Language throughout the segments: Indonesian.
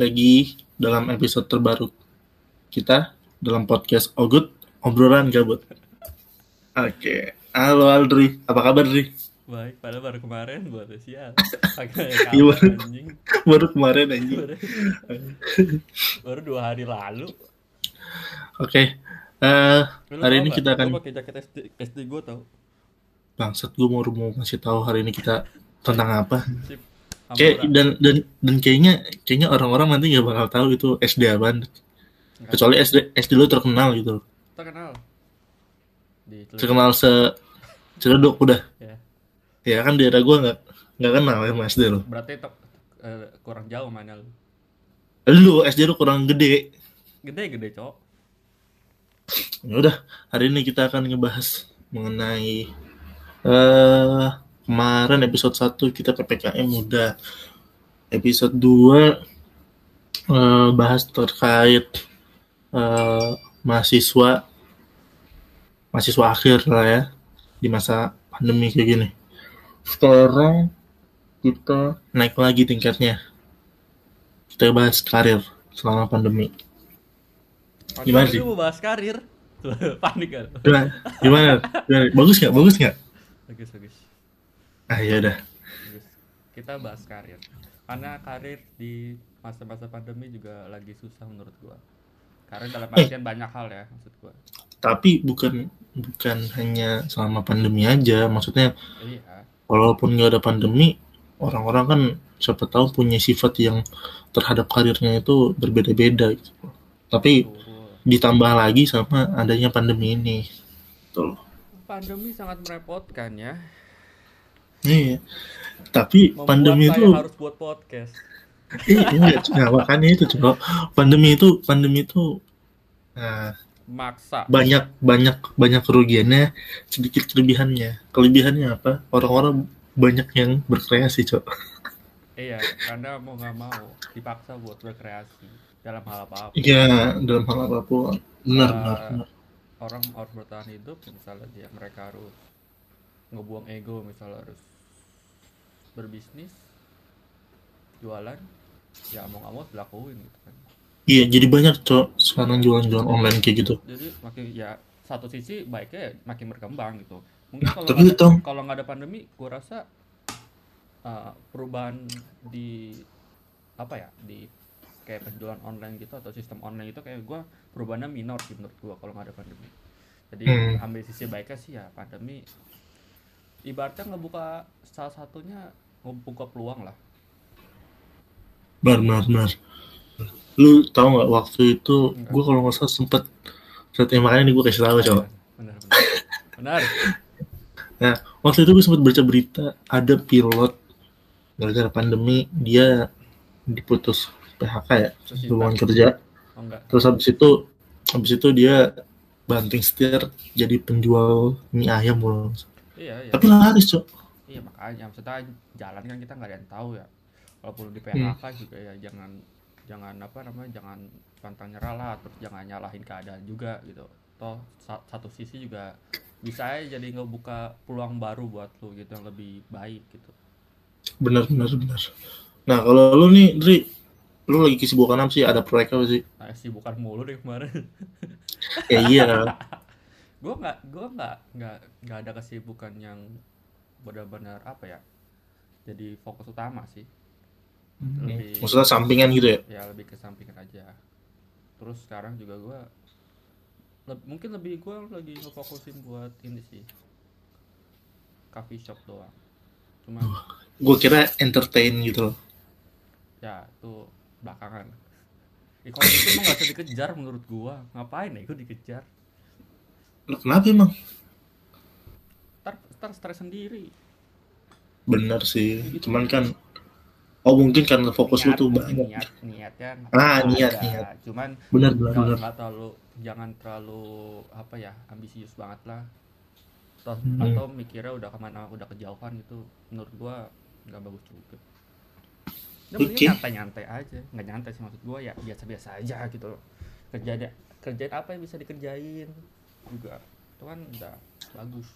lagi dalam episode terbaru kita dalam podcast Ogut obrolan gabut. Oke, halo Aldri, apa kabar Dri? Baik, padahal baru kemarin buat sial. Kabar anjing. Baru kemarin anjing. Baru, baru dua hari lalu. Oke, eh, Lu hari tau ini nggak? kita akan Gua pakai jaket SD, SD gue tau. bangsat gue mau mau ngasih tahu hari ini kita tentang apa. Sip. Kayak dan dan dan kayaknya kayaknya orang-orang nanti nggak bakal tahu itu SD apaan. Nggak Kecuali SD SD lu terkenal gitu. terkenal. Di Terkenal se Ciledug udah. Ya. Ya kan di daerah gue nggak nggak kenal ya SD lu. Berarti eh, kurang jauh mana lu. Lu SD lu kurang gede. Gede-gede, Cok. Ya udah, hari ini kita akan ngebahas mengenai eh kemarin episode 1 kita PPKM udah. Episode 2 eh, bahas terkait eh, mahasiswa mahasiswa akhir lah ya di masa pandemi kayak gini. Sekarang kita naik lagi tingkatnya. Kita bahas karir selama pandemi. Gimana sih? Mau bahas karir. Panik kan? Gimana? Gimana? Gimana? Bagus nggak? Bagus nggak? Bagus, bagus. Ah ya udah. Bagus. Kita bahas karir. Karena karir di masa-masa pandemi juga lagi susah menurut gua. Karena dalam Eh. artian banyak hal ya maksud gua. Tapi bukan bukan hanya selama pandemi aja. Maksudnya Iya. walaupun nggak ada pandemi, orang-orang kan siapa tahu punya sifat yang terhadap karirnya itu berbeda-beda. Gitu. Tapi Betul. ditambah lagi sama adanya pandemi ini. Tuh. Pandemi sangat merepotkan ya. Iya. Tapi Membuat pandemi itu harus buat podcast. iya enggak, nah, makanya itu coba pandemi itu pandemi itu nah, Maksa. banyak banyak banyak kerugiannya sedikit kelebihannya kelebihannya apa orang-orang banyak yang berkreasi cok Iya, karena mau nggak mau dipaksa buat berkreasi dalam hal apa-apa. iya dalam hal apa pun benar Eh, benar, benar. Orang harus bertahan hidup, misalnya dia mereka harus ngebuang ego, misalnya harus berbisnis, jualan, ya mau nggak mau harus dilakuin gitu kan. iya jadi banyak cok sekarang jualan-jualan online kayak gitu Jadi makin ya satu sisi baiknya makin berkembang gitu. Mungkin Nah, kalau tapi ada, kalau nggak ada pandemi, gua rasa uh, perubahan di apa ya di kayak penjualan online gitu atau sistem online itu kayak gua perubahannya minor sih menurut gua kalau nggak ada pandemi. Jadi Hmm. ambil sisi baiknya sih ya pandemi ibaratnya ngebuka salah satunya ngebuka peluang lah. benar benar lu tahu nggak waktu itu gue kalau nggak salah sempet saat makanya ini gue kasih tahu cok Benar benar. Benar. Nah, waktu itu gue sempat baca berita ada pilot gara-gara pandemi dia diputus PHK ya, hubungan kerja. Oh enggak. Terus habis itu habis itu dia banting setir jadi penjual mie ayam. Iya iya. Tapi laris, Cok. Iya makanya maksudnya jalan kan kita nggak ada yang tahu ya. Walaupun di PHK juga ya jangan jangan apa namanya jangan pantang nyerah lah terus jangan nyalahin keadaan juga gitu. Toh sa- satu sisi juga bisa aja jadi ngebuka peluang baru buat lu gitu yang lebih baik gitu. Benar benar benar. Nah, kalau lu nih, Dri, lu lagi kesibukan apa sih? Ada proyek apa sih? Nah sih bukan mulu deh kemarin. Ya iya. gue nggak gue nggak nggak nggak ada kesibukan yang benar-benar apa ya. Jadi fokus utama sih. Lebih Maksudnya sampingan gitu ya? ya lebih ke sampingan aja terus sekarang juga gua leb- mungkin lebih gua lagi ngefokusin buat ini sih coffee shop doang cuma Gue kira entertain gitu loh. ya itu belakangan kalau itu emang gak usah dikejar menurut gua ngapain ya itu dikejar kenapa emang? ntar ntar stres sendiri Bener sih. Cuman kan Oh mungkin karena fokus lu Niat, tuh mungkin banyak. niat niatnya Ah, ada. niat, niat. cuman Bener bener nggak terlalu jangan terlalu apa ya ambisius banget lah atau, Hmm. atau mikirnya udah ke mana udah kejauhan itu menurut gua nggak bagus juga ya Oke. mending nyantai-nyantai aja nggak nyantai sih maksud gua ya biasa-biasa aja gitu loh kerjaan kerjaan apa yang bisa dikerjain juga itu kan udah bagus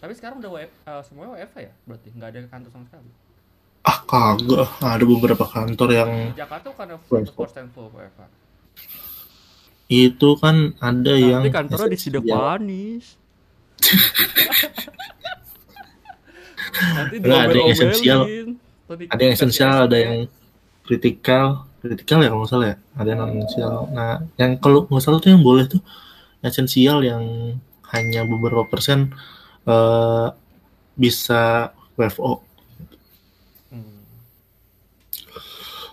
tapi sekarang udah WF, eh, semuanya WFH ya berarti nggak ada kantor sama sekali Ah kagak, ada beberapa kantor yang Di Jakarta bukan WFO. 100% full WFH. itu kan ada yang Tapi kantornya di. Sidepanis. Nanti Enggak, ada yang esensial. ada yang esensial ada yang kritikal kritikal ya kalau nggak salah ya ada yang non esensial nah yang kalau nggak salah tuh yang boleh tuh esensial yang hanya beberapa persen eh, bisa WFO Hmm.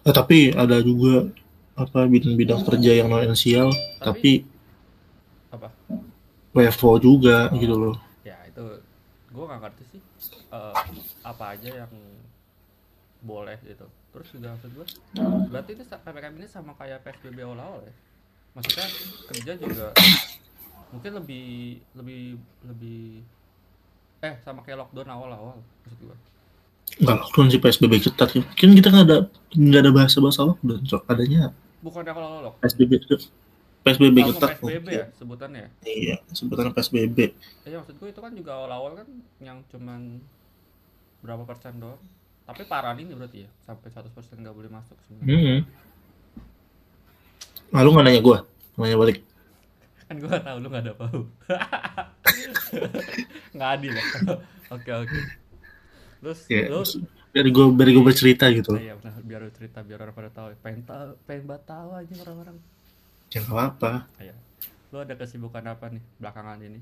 Eh, tapi ada juga apa bidang-bidang kerja yang non esensial tapi, Apa? WFO juga gitu loh Ya itu gue nggak ngerti sih eh, apa aja yang boleh gitu. Terus juga maksud gue, berarti itu sa- ppkm ini sama kayak psbb awal-awal ya? Maksudnya kerja juga mungkin lebih lebih lebih eh sama kayak lockdown awal-awal maksud gue. nggak lockdown sih PSBB ketat ya kan kita nggak ada nggak ada bahasa bahasa lockdown cok adanya Bukannya kalau lock PSBB PSBB langsung ketat PSBB ya sebutannya ya? iya sebutannya PSBB Iya maksud gue itu kan juga awal-awal kan yang cuman berapa persen doang. Tapi parah ini berarti ya sampai 100% nggak boleh masuk sebenarnya. Hmm. Ah, lu nggak nanya gue? Nanya balik. Kan gue gak tahu lu nggak ada bau. nggak adil ya. Oke oke. Terus Ya, lu biar gue biar gue bercerita gitu. Iya benar biar lu cerita biar orang pada tahu. Pengen tahu pengen banget tahu aja orang-orang. Ya nggak apa. Ah, Iya. Lu ada kesibukan apa nih belakangan ini?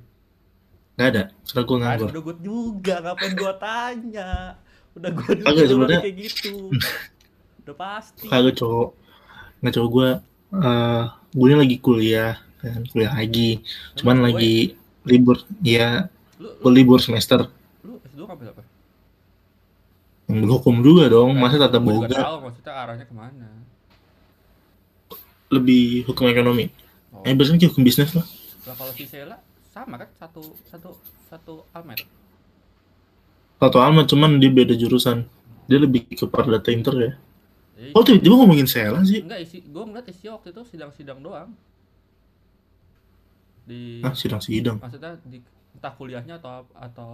Nggak ada. Karena gue nganggur. udah gue juga ngapain gue tanya. Udah gue sebenarnya- kayak gitu. Udah pasti. Kagak cowok. Nggak cowok gue. Eh gue ini lagi kuliah kan kuliah lagi. Cuman Emang gue- lagi libur. Ya, lu, gue lu, libur semester. lu S2 ngambil apa? Yang hukum juga dong. Masa tata Gua juga boga tahu maksudnya arahnya ke mana. lebih hukum ekonomi. Oh. Eh biasanya hukum bisnis lah. Lah kalau si Sela sama kan satu satu satu almet. Satu alma cuman dia beda jurusan. Dia lebih ke data inter ya. Jadi, Oh tiba-tiba ngomongin Sela sih. enggak isi gua ngeliat isi waktu itu sidang-sidang doang. Di Ah sidang-sidang. maksudnya di entah kuliahnya atau atau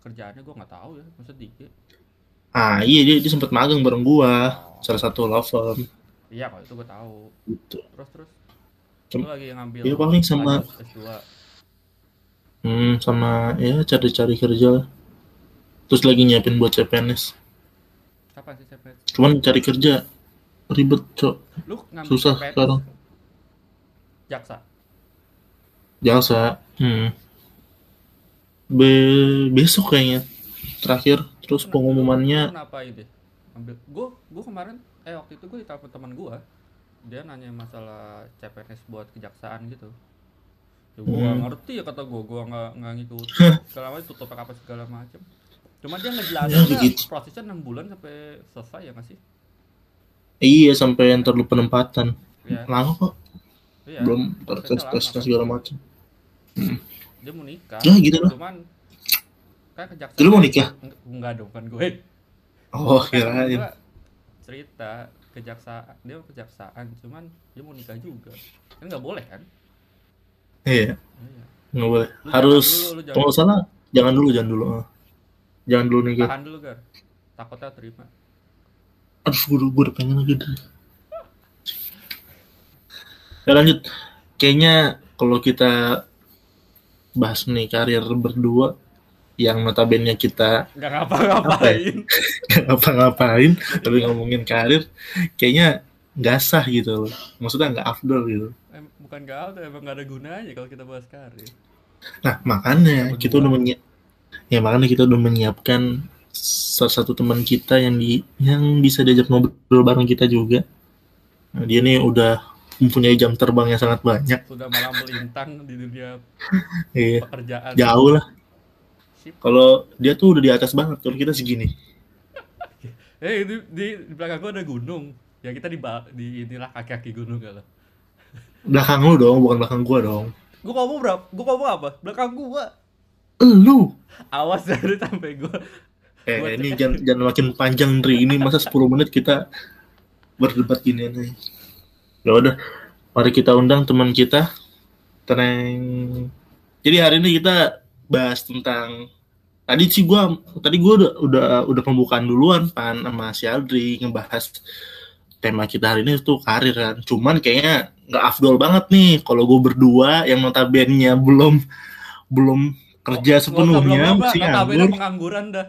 kerjaannya gua nggak tahu ya. Maksudnya dikit. Ah iya dia, dia sempat magang bareng gua. Salah satu law firm. Iya kalau itu gua tahu. Gitu. Terus terus lu lagi ngambil Iya, paling sama- lanjut S2. Hmm, sama ya cari-cari kerja. Terus lagi nyiapin buat CPNS. Kapan sih CPNS? Cuman cari kerja ribet, Cok. Lu ngambil Susah CPNS sekarang. Jaksa. Jasa. Hmm. Be- besok kayaknya terakhir. Terus Lu pengumumannya kenapa ini? Ambil gua gua kemarin eh waktu itu gua ditelepon teman gua. Dia nanya masalah CPNS buat kejaksaan gitu. Ya gua nggak Hmm. ngerti ya kata gua, gua nggak nggak ngikut. segala macam tutup apa segala macam. Cuma dia Ya, ngejelasin begitu. prosesnya 6 bulan sampai selesai ya nggak sih? iya sampai yang terlalu penempatan. Iya. Lama kok. Iya. Belum prosesnya tes kan. segala macam. Dia mau nikah. Ya, gitu lah. Cuman kan kejaksaan. Lu mau nikah? Eng- Enggak dong, kan gue. Oh, Kan kirain. cerita kejaksaan dia mau kejaksaan cuman dia mau nikah juga kan nggak boleh kan Iya, iya. nggak boleh. Lu Harus dulu, kalau salah jangan dulu, jangan dulu. Jangan dulu nih, tahan dulu gar takutnya terima. Aduh, gue, gue udah pengen lagi deh. Ya lanjut. Kayaknya kalau kita bahas nih karir berdua yang notabene kita nggak ngapa-ngapain. Nggak ngapa-ngapain tapi ngomongin karir kayaknya nggak sah gitu loh. Maksudnya nggak afdol gitu. Bukan gak ada emang gak ada gunanya kalau kita bahas karir. Nah makanya kita udah ya makanya kita udah menyiapkan salah satu teman kita yang di yang bisa diajak ngobrol bareng kita juga. Nah, dia nih udah mempunyai jam terbang yang sangat banyak. Sudah malam melintang di dunia iya. pekerjaan. Jauh lah. Kalau dia tuh udah di atas banget kalau kita segini. Eh di, di, di belakang gua ada gunung. Ya kita di di inilah kaki-kaki gunung kalau belakang lu dong bukan belakang gua dong. Gua ngomong berapa gua ngomong apa? Belakang gua lu awas dari sampai gua Eh, Buat ini jangan, jangan makin panjang, Dri. Ini masa 10 menit kita berdebat gini nih. Ya udah, mari kita undang teman kita. Teneng. Jadi hari ini kita bahas tentang tadi sih gua tadi gua udah udah udah pembukaan duluan pan sama si Adri ngebahas tema kita hari ini tuh karir kan. Cuman kayaknya nggak afdol banget nih kalau gue berdua yang notabene belum belum kerja sepenuhnya Nggak masih nganggur. pengangguran dah.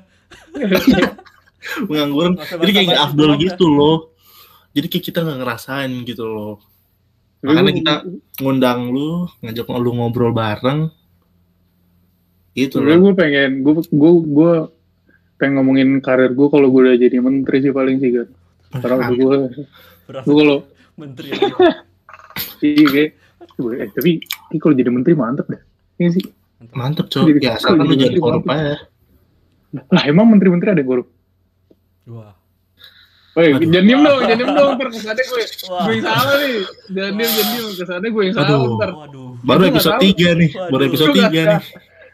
pengangguran. Nggak jadi kayak nggak basa-basi afdol gitu loh. Jadi kayak kita nggak ngerasain gitu loh. Makanya kita ngundang lu ngajak lu ngobrol bareng. Gitu loh. gue pengen gue gue gue pengen ngomongin karir gue kalau gue udah jadi menteri sih paling sih kan karena gue gue kalau menteri. iya kayak eh, tapi ini kalau jadi menteri mantep dah. Ini sih mantep cok Jadi- ya asalkan lu jadi korup aja lah emang menteri-menteri ada yang korup Wah. Woi, jangan diem dong, jangan diem dong, ntar kesannya gue, Wah. gue yang salah nih. Jangan diem, jangan diem, kesannya gue yang salah Aduh. ntar. Waduh. baru episode. 3 nih baru episode 3 nih.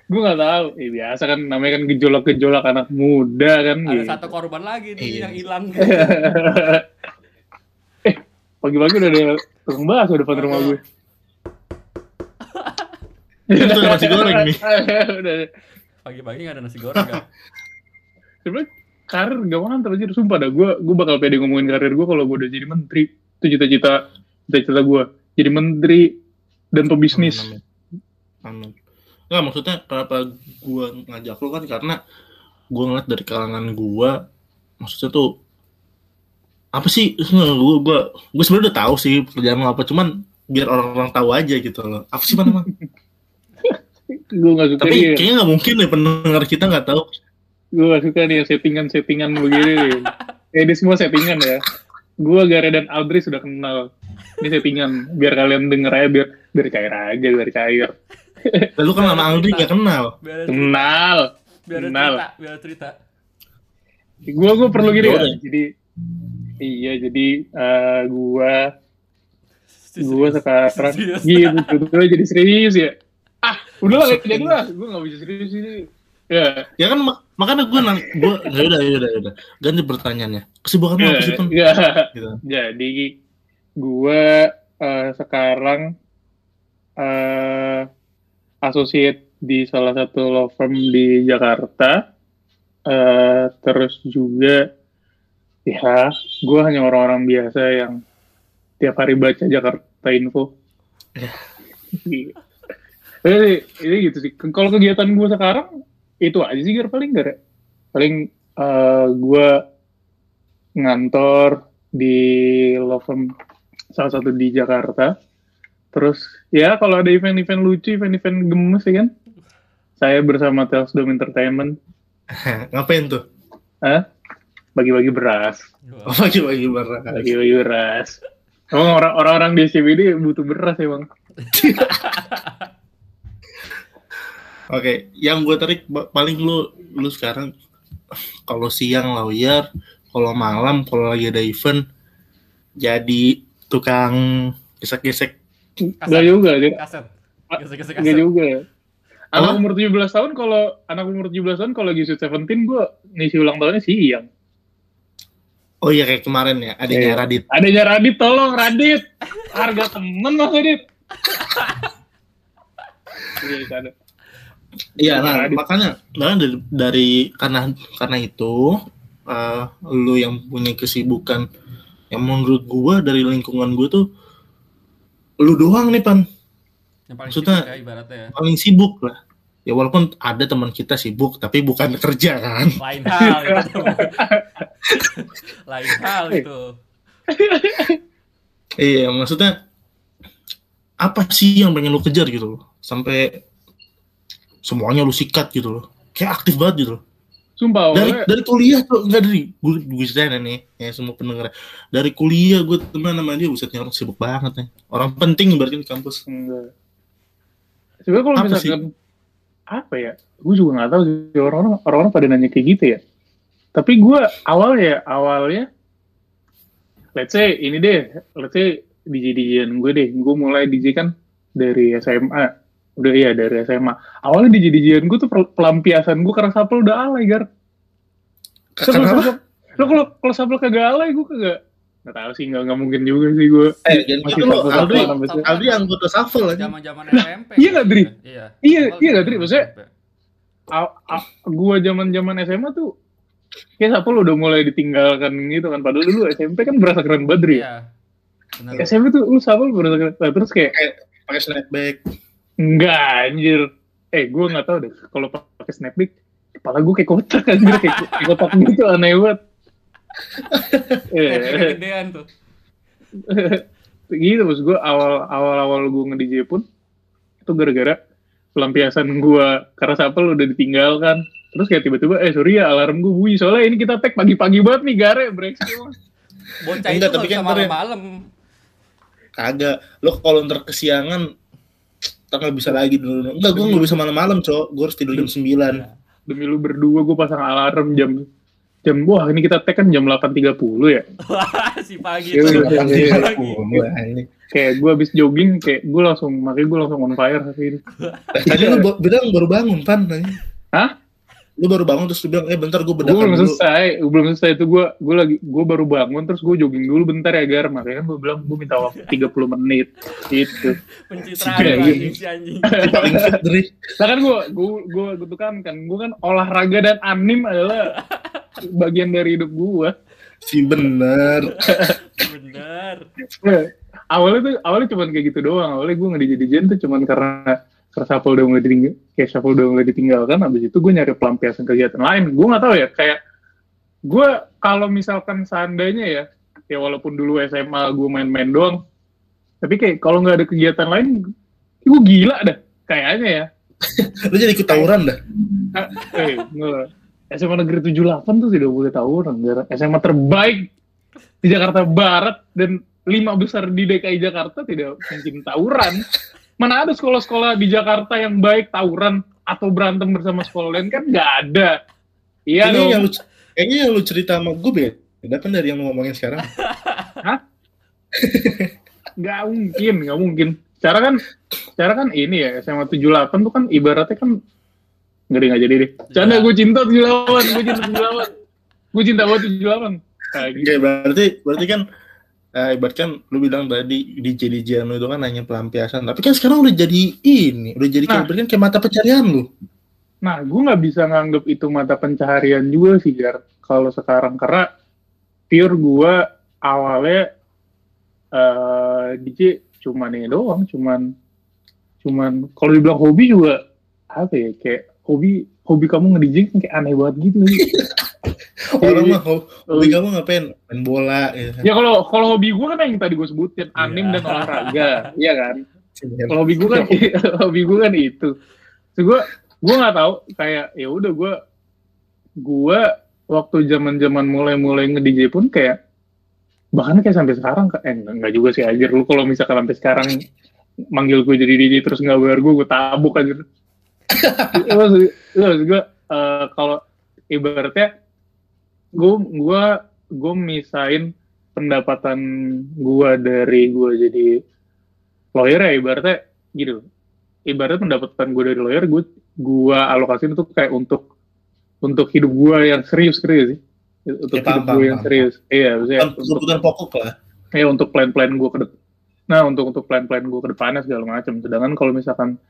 Gue gak tahu, eh biasa kan namanya kan gejolak-gejolak anak muda kan. Ada gitu. satu korban lagi nih Iya. yang hilang. eh, pagi-pagi udah ada tukang bakso depan rumah gue. Itu tukang nasi goreng nih. Pagi-pagi nggak ada nasi goreng kan? Sebenernya karir gak mantap aja, sumpah dah. Gue gue bakal pede ngomongin karir gue kalau gue udah jadi menteri. Itu cita-cita cita-cita gue. Jadi menteri dan pebisnis. Amin. Nggak, maksudnya kenapa gua ngajak lu kan karena gua ngeliat dari kalangan gua maksudnya tuh apa sih gua gua gua sebenarnya udah tahu sih pekerjaan lu apa cuman biar orang-orang tahu aja gitu loh apa sih mana Gue gak suka tapi dia. kayaknya nggak mungkin deh pendengar kita nggak tahu gue gak suka nih settingan-settingan begini nih. Eh, ini semua settingan ya. Gue Gara dan Aldri sudah kenal. Ini settingan. Biar kalian denger aja, biar, biar cair aja, biar cair. Dan lu kan sama Aldi nggak kenal. Biar. Kenal. Biar Kenal. cerita. Biar cerita. Gue gue perlu gini Boleh. kan. Jadi, iya jadi eh gue gue sekarang gitu gue jadi serius ya. Ah, udah lah, jadi lah. Gue gak bisa serius ini. Ya, ya kan mak- makanya gue nang gue ya udah ya udah ya udah ganti pertanyaannya kesibukan apa sih ya, Pun? ya. gitu. Jadi gue eh, sekarang eh associate di salah satu law firm di Jakarta. Eh, terus juga ya gue hanya orang-orang biasa yang tiap hari baca Jakarta Info. Ya. Jadi, ini gitu sih. Kalau kegiatan gue sekarang itu aja sih Gar, paling gak paling eh gue ngantor di law firm salah satu di Jakarta. Terus ya kalau ada event-event lucu, event-event gemes ya kan, saya bersama Telsdom Entertainment, ngapain tuh Hah? bagi-bagi beras, oh, pagi-pagi beras bagi-bagi beras. Emang orang- orang-orang di SCBD butuh beras emang. Oke, yang gue tarik paling lu lu sekarang kalau siang lawyer, kalau malam kalau lagi ada event jadi tukang gesek-gesek. Enggak juga, dia. Kaset. Gesek-gesek Enggak kaset. juga. Anak Apa? umur 17 tahun kalau anak umur 17 tahun kalau lagi Sweet Seventeen gue ngisi ulang tahunnya siang. Oh iya kayak kemarin ya, adanya Iya. Radit. Adanya Radit, tolong Radit. Harga temen mas Radit. Iya, itu ada. Iya, nah Radit. makanya nah, dari, dari karena karena itu eh, lu yang punya kesibukan yang menurut gua dari lingkungan gua tuh lu doang nih pan Yang paling Maksudnya- sibuk ya ibaratnya ya. paling sibuk lah. Ya walaupun ada teman kita sibuk tapi bukan kerja kan. Lain hal itu. Lain hal itu. Iya, maksudnya apa sih yang pengen lu kejar gitu loh? Sampai semuanya lu sikat gitu loh. Kayak aktif banget gitu loh. Sumpah, Dari awalnya- dari kuliah tuh enggak dari gue gue ceritain nih ya semua pendengar. Dari kuliah gue teman sama dia busetnya orang sibuk banget nih. Orang penting berarti di kampus. Enggak. Sebenarnya kalau misalkan apa ya? Gue juga nggak tahu sih orang-orang orang-orang pada nanya kayak gitu ya. Tapi gue awalnya awalnya let's say ini deh, let's say DJ DJan gue deh. Gue mulai DJ kan dari SMA. Udah iya dari SMA. Awalnya DJ DJan gue tuh pel- pelampiasan gue karena sapel udah alay, Gar. Kalau sapel- Lo kalau kalau sapel kagak alay gue kagak nggak tahu sih nggak nggak mungkin juga sih gue. Eh, jadi Masih lu sapel- Aldi, sapel shuffle aja. Zaman-zaman SMP. Iya nggak, Dri? Iya. Iya, Awal iya nggak, Dri? zaman Maksudnya- gua zaman zaman SMA tuh kayak Sapol udah mulai ditinggalkan gitu kan. Padahal dulu SMP kan berasa keren banget Dri. Iya. Benar. SMP tuh lu Sapol berasa keren. Nah, terus kayak pakai snapback enggak anjir. Eh gua nggak tahu deh kalau pakai snapback kepala gua kayak kotak anjir kayak, kayak kotak gitu aneh banget. Eh, Gedean tuh. gitu maksud gue awal awal awal gue nge DJ pun itu gara-gara pelampiasan gue karena Sapel udah ditinggalkan terus kayak tiba-tiba eh sorry ya alarm gue bunyi soalnya ini kita tag pagi-pagi banget nih gare break semua Bocah Enggak, itu tapi kan ya- malam-malam. kagak lo kalau ntar kesiangan tak nggak bisa lagi dulu enggak gue nggak bisa malam-malam cok gue harus tidur jam 9 demi lu berdua gue pasang alarm jam jam wah ini kita tag kan jam 8.30 ya Wah, si pagi Iya, itu. iya, Si iya. pagi. kayak gue habis jogging kayak gue langsung makanya gue langsung on fire hari ini tadi lu bilang baru bangun pan nanya. Hah? Lu baru bangun terus lu bilang eh bentar gue gue bedakan belum dulu selesai gue belum selesai itu gue gue lagi gue baru bangun terus gue jogging dulu bentar ya gar makanya gue bilang gue minta waktu 30 menit gitu Pencitraan Iya, lagi iya. si anjing. Nah kan gue, gue, gue gitu kan, kan gue kan olahraga dan anim adalah bagian dari hidup gue. si bener Bener. awalnya tuh, awalnya cuma kayak gitu doang. Awalnya gue nggak dijadiin tuh cuman karena karena shuffle udah mulai ditinggal, kayak shuffle udah mulai ditinggalkan. Habis itu gue nyari pelampiasan kegiatan lain. Gue nggak tahu ya, kayak gue kalau misalkan seandainya ya, ya walaupun dulu SMA gue main-main doang, tapi kayak kalau nggak ada kegiatan lain, gue gila dah kayaknya ya. lu jadi ikut tawuran dah Ah, eh. SMA Negeri 78 tuh tidak boleh tawuran. SMA terbaik di Jakarta Barat dan lima besar di DKI Jakarta tidak mungkin tawuran. Mana ada sekolah-sekolah di Jakarta yang baik tawuran atau berantem bersama sekolah lain kan nggak ada. Iya ini yang lu kayaknya yang lu cerita sama gue beda kan dari yang lu ngomongin sekarang Nggak mungkin, nggak mungkin. Cara kan, cara kan ini ya SMA 78 tuh kan ibaratnya kan nggak deh nggak jadi deh. Canda Iya. gue cinta 78, gue cinta 78. Gue cinta banget 78. Kayak gitu. Oke, berarti berarti kan eh, ibarat kan lu bilang tadi DJ DJ lu itu kan hanya pelampiasan tapi kan sekarang udah jadi ini udah jadi kayak Nah. kan kayak mata pencarian lu Nah, gue nggak bisa nganggep itu mata pencaharian juga sih, Gar. Kalau sekarang karena pure gue awalnya eh DJ cuman ini doang, cuman cuman kalau dibilang hobi juga apa ya kayak hobi hobi kamu nge-DJ kan kayak aneh banget gitu. orang Iya. mah ho- hobi kamu ngapain main bola ya kan Ya kalau kalau hobi gue kan yang tadi gue sebutin anim Iya. dan olahraga, iya kan? Iya. Kalau hobi gue kan hobi gue kan itu. So gue gue nggak tahu kayak ya udah gue gue waktu zaman zaman mulai mulai nge DJ pun kayak bahkan kayak sampai sekarang eh enggak, juga sih aja lu kalau misalkan sampai sekarang manggil gue jadi DJ terus nggak bayar gue gue tabuk aja maksud gue eh, kalau ibaratnya gue gue gue misain pendapatan gue dari gue jadi lawyer ya ibaratnya gitu. Ibaratnya pendapatan gue dari lawyer gue gue alokasiin itu kayak untuk untuk hidup gue yang serius serius sih. Untuk Ya, hidup gue yang paham. serius. Iya maksudnya untuk kebutuhan pokok lah. Ya untuk plan-plan gue ke depan nah untuk untuk plan-plan gue ke depannya segala macam. Sedangkan kalau misalkan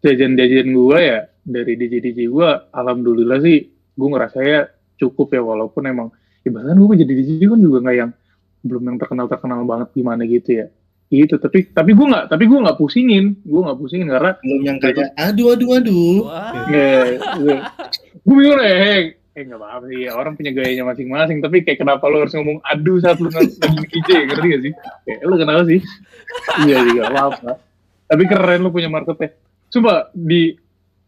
jajan-jajan gue ya dari DJ DJ gue alhamdulillah sih gue ngerasa ya cukup ya walaupun emang ibaratnya gue jadi DJ kan juga nggak yang belum yang terkenal terkenal banget gimana gitu ya. Gitu tapi tapi gue nggak tapi gue nggak pusingin gue nggak pusingin karena belum yang kayak aduh aduh aduh. Nggak gue bingung deh hey, eh nggak apa-apa sih ya, orang punya gayanya masing-masing tapi kayak kenapa lo harus ngomong aduh saat lu lagi DJ ngerti gak sih? Kayak lu kenapa sih? Iya sih gak apa-apa. Tapi keren lu punya marketnya. Coba di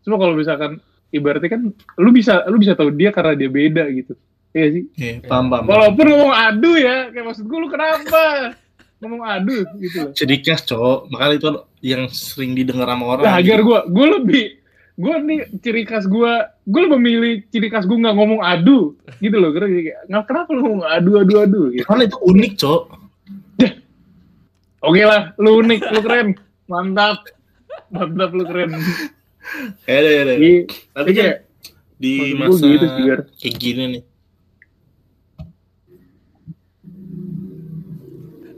coba kalau misalkan ibaratnya kan lu bisa lu bisa tahu dia karena dia beda gitu. Iya sih? Iya, paham paham walaupun ngomong aduh ya kayak maksud gue lu kenapa? Ngomong aduh gitu loh. Ciri khas cowok. Makanya itu yang sering didengar sama orang Nah, agar gue, gue lebih, gue nih ciri khas gue, gue lebih memilih ciri khas gue nggak ngomong adu, gitu loh. Karena kayak, nggak kenapa lu ngomong adu, adu, adu, gitu. karena itu unik cowok. Oke lah, lu unik, lu keren, mantap, mantap, lu keren. Ya ya ya Iya, tapi kan kayak, di masa gitu kayak gini nih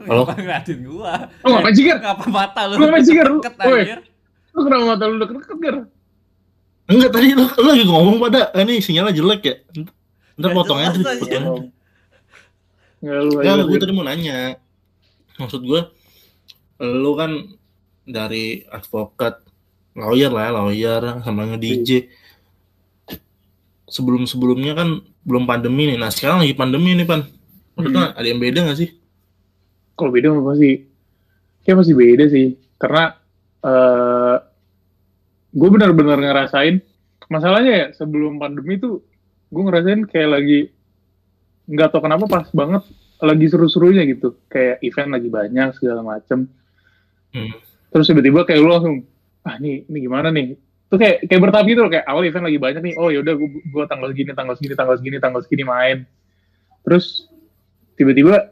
Halo? Kenapa ngeliatin gua? lu ngapain sih, Gar? Ngapa mata lu? Lu ngapain sih, Gar? Deket, Woi. anjir. Lu kenapa mata lu deket-deket, Gar? Enggak tadi lu, lu lagi ngomong pada ini sinyalnya jelek ya. Ntar Nggak potong aja, potong. Nggak lu Ya, aja. gue tadi mau nanya. Maksud gue, lu kan dari advokat, lawyer lah, lawyer sama nge-DJ. Sebelum-sebelumnya kan belum pandemi nih. Nah, sekarang lagi pandemi nih, Pan. Maksudnya ada yang beda gak sih? Kalau beda pasti, kayak masih beda sih. Karena eh gue benar-benar ngerasain, masalahnya ya sebelum pandemi tuh, gue ngerasain kayak lagi, nggak tau kenapa pas banget, lagi seru-serunya gitu. Kayak event lagi banyak, segala macem. Hmm. Terus tiba-tiba kayak lu langsung, ah ini, ini gimana nih? Tuh kayak, kayak bertahap gitu loh, kayak awal event lagi banyak nih, oh yaudah gue, gue tanggal segini, tanggal segini, tanggal segini, tanggal segini main. Terus tiba-tiba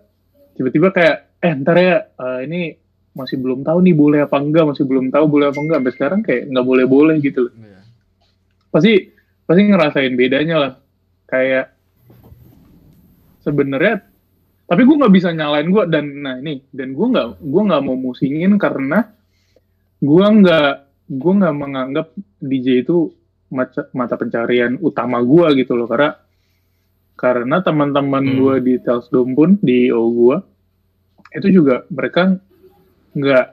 tiba-tiba kayak eh ntar ya eh, ini masih belum tahu nih boleh apa enggak masih belum tahu boleh apa enggak sampai sekarang kayak nggak boleh boleh gitu loh Iya. pasti pasti ngerasain bedanya lah kayak sebenarnya tapi gue nggak bisa nyalain gue dan nah ini dan gue nggak gue nggak mau musingin karena gue nggak gue nggak menganggap DJ itu mata, mata pencarian utama gue gitu loh. Karena karena teman-teman Hmm. gue di Telsdom pun di O gue itu juga mereka nggak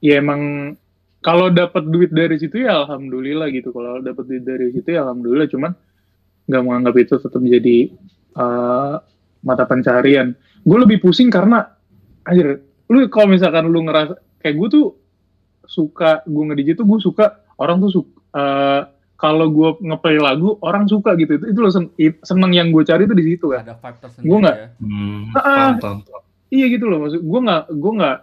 ya emang kalau dapat duit dari situ ya alhamdulillah gitu. Kalau dapat duit dari situ ya alhamdulillah. Cuman nggak menganggap itu tetap jadi eh, mata pencarian. Gue lebih pusing karena anjir lu kalau misalkan lu ngerasa kayak gue tuh suka gue nge-DJ tuh gue suka orang tuh suka eh, kalau gue ngeplay lagu orang suka gitu. Itu itu loh sen- i- seneng yang gue cari tuh di situ kan. Ada Gua nggak- ya. Hmm, Ah, paham. iya gitu loh maksud gue nggak gue nggak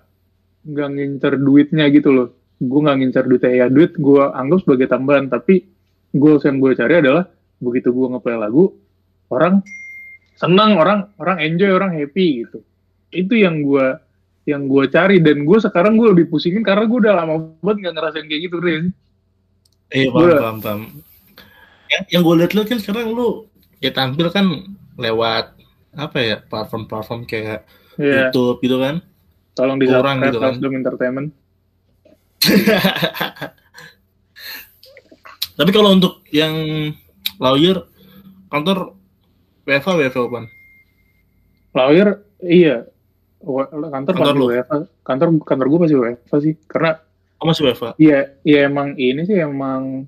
nggak ngincer duitnya gitu loh. Gue nggak ngincer duitnya ya duit gue anggap sebagai tambahan. Tapi goals yang gue cari adalah begitu gue ngeplay lagu orang senang orang orang enjoy orang happy gitu. Itu yang gue yang gue cari dan gue sekarang gue lebih pusingin karena gue udah lama banget nggak ngerasain kayak gitu deh Iya, paham, Gua- paham, paham. Yang, yang gue liat lu kan sekarang lu ya tampil kan lewat apa ya platform-platform kayak ya YouTube gitu kan. tolong di subscribe gitu kan. Entertainment Tapi kalau untuk yang lawyer kantor WFA WFA kan. lawyer iya kantor Kantor pasti lu? WFA kantor kantor gue pasti WFA sih karena Oh masih WFA. Iya, iya emang ini sih emang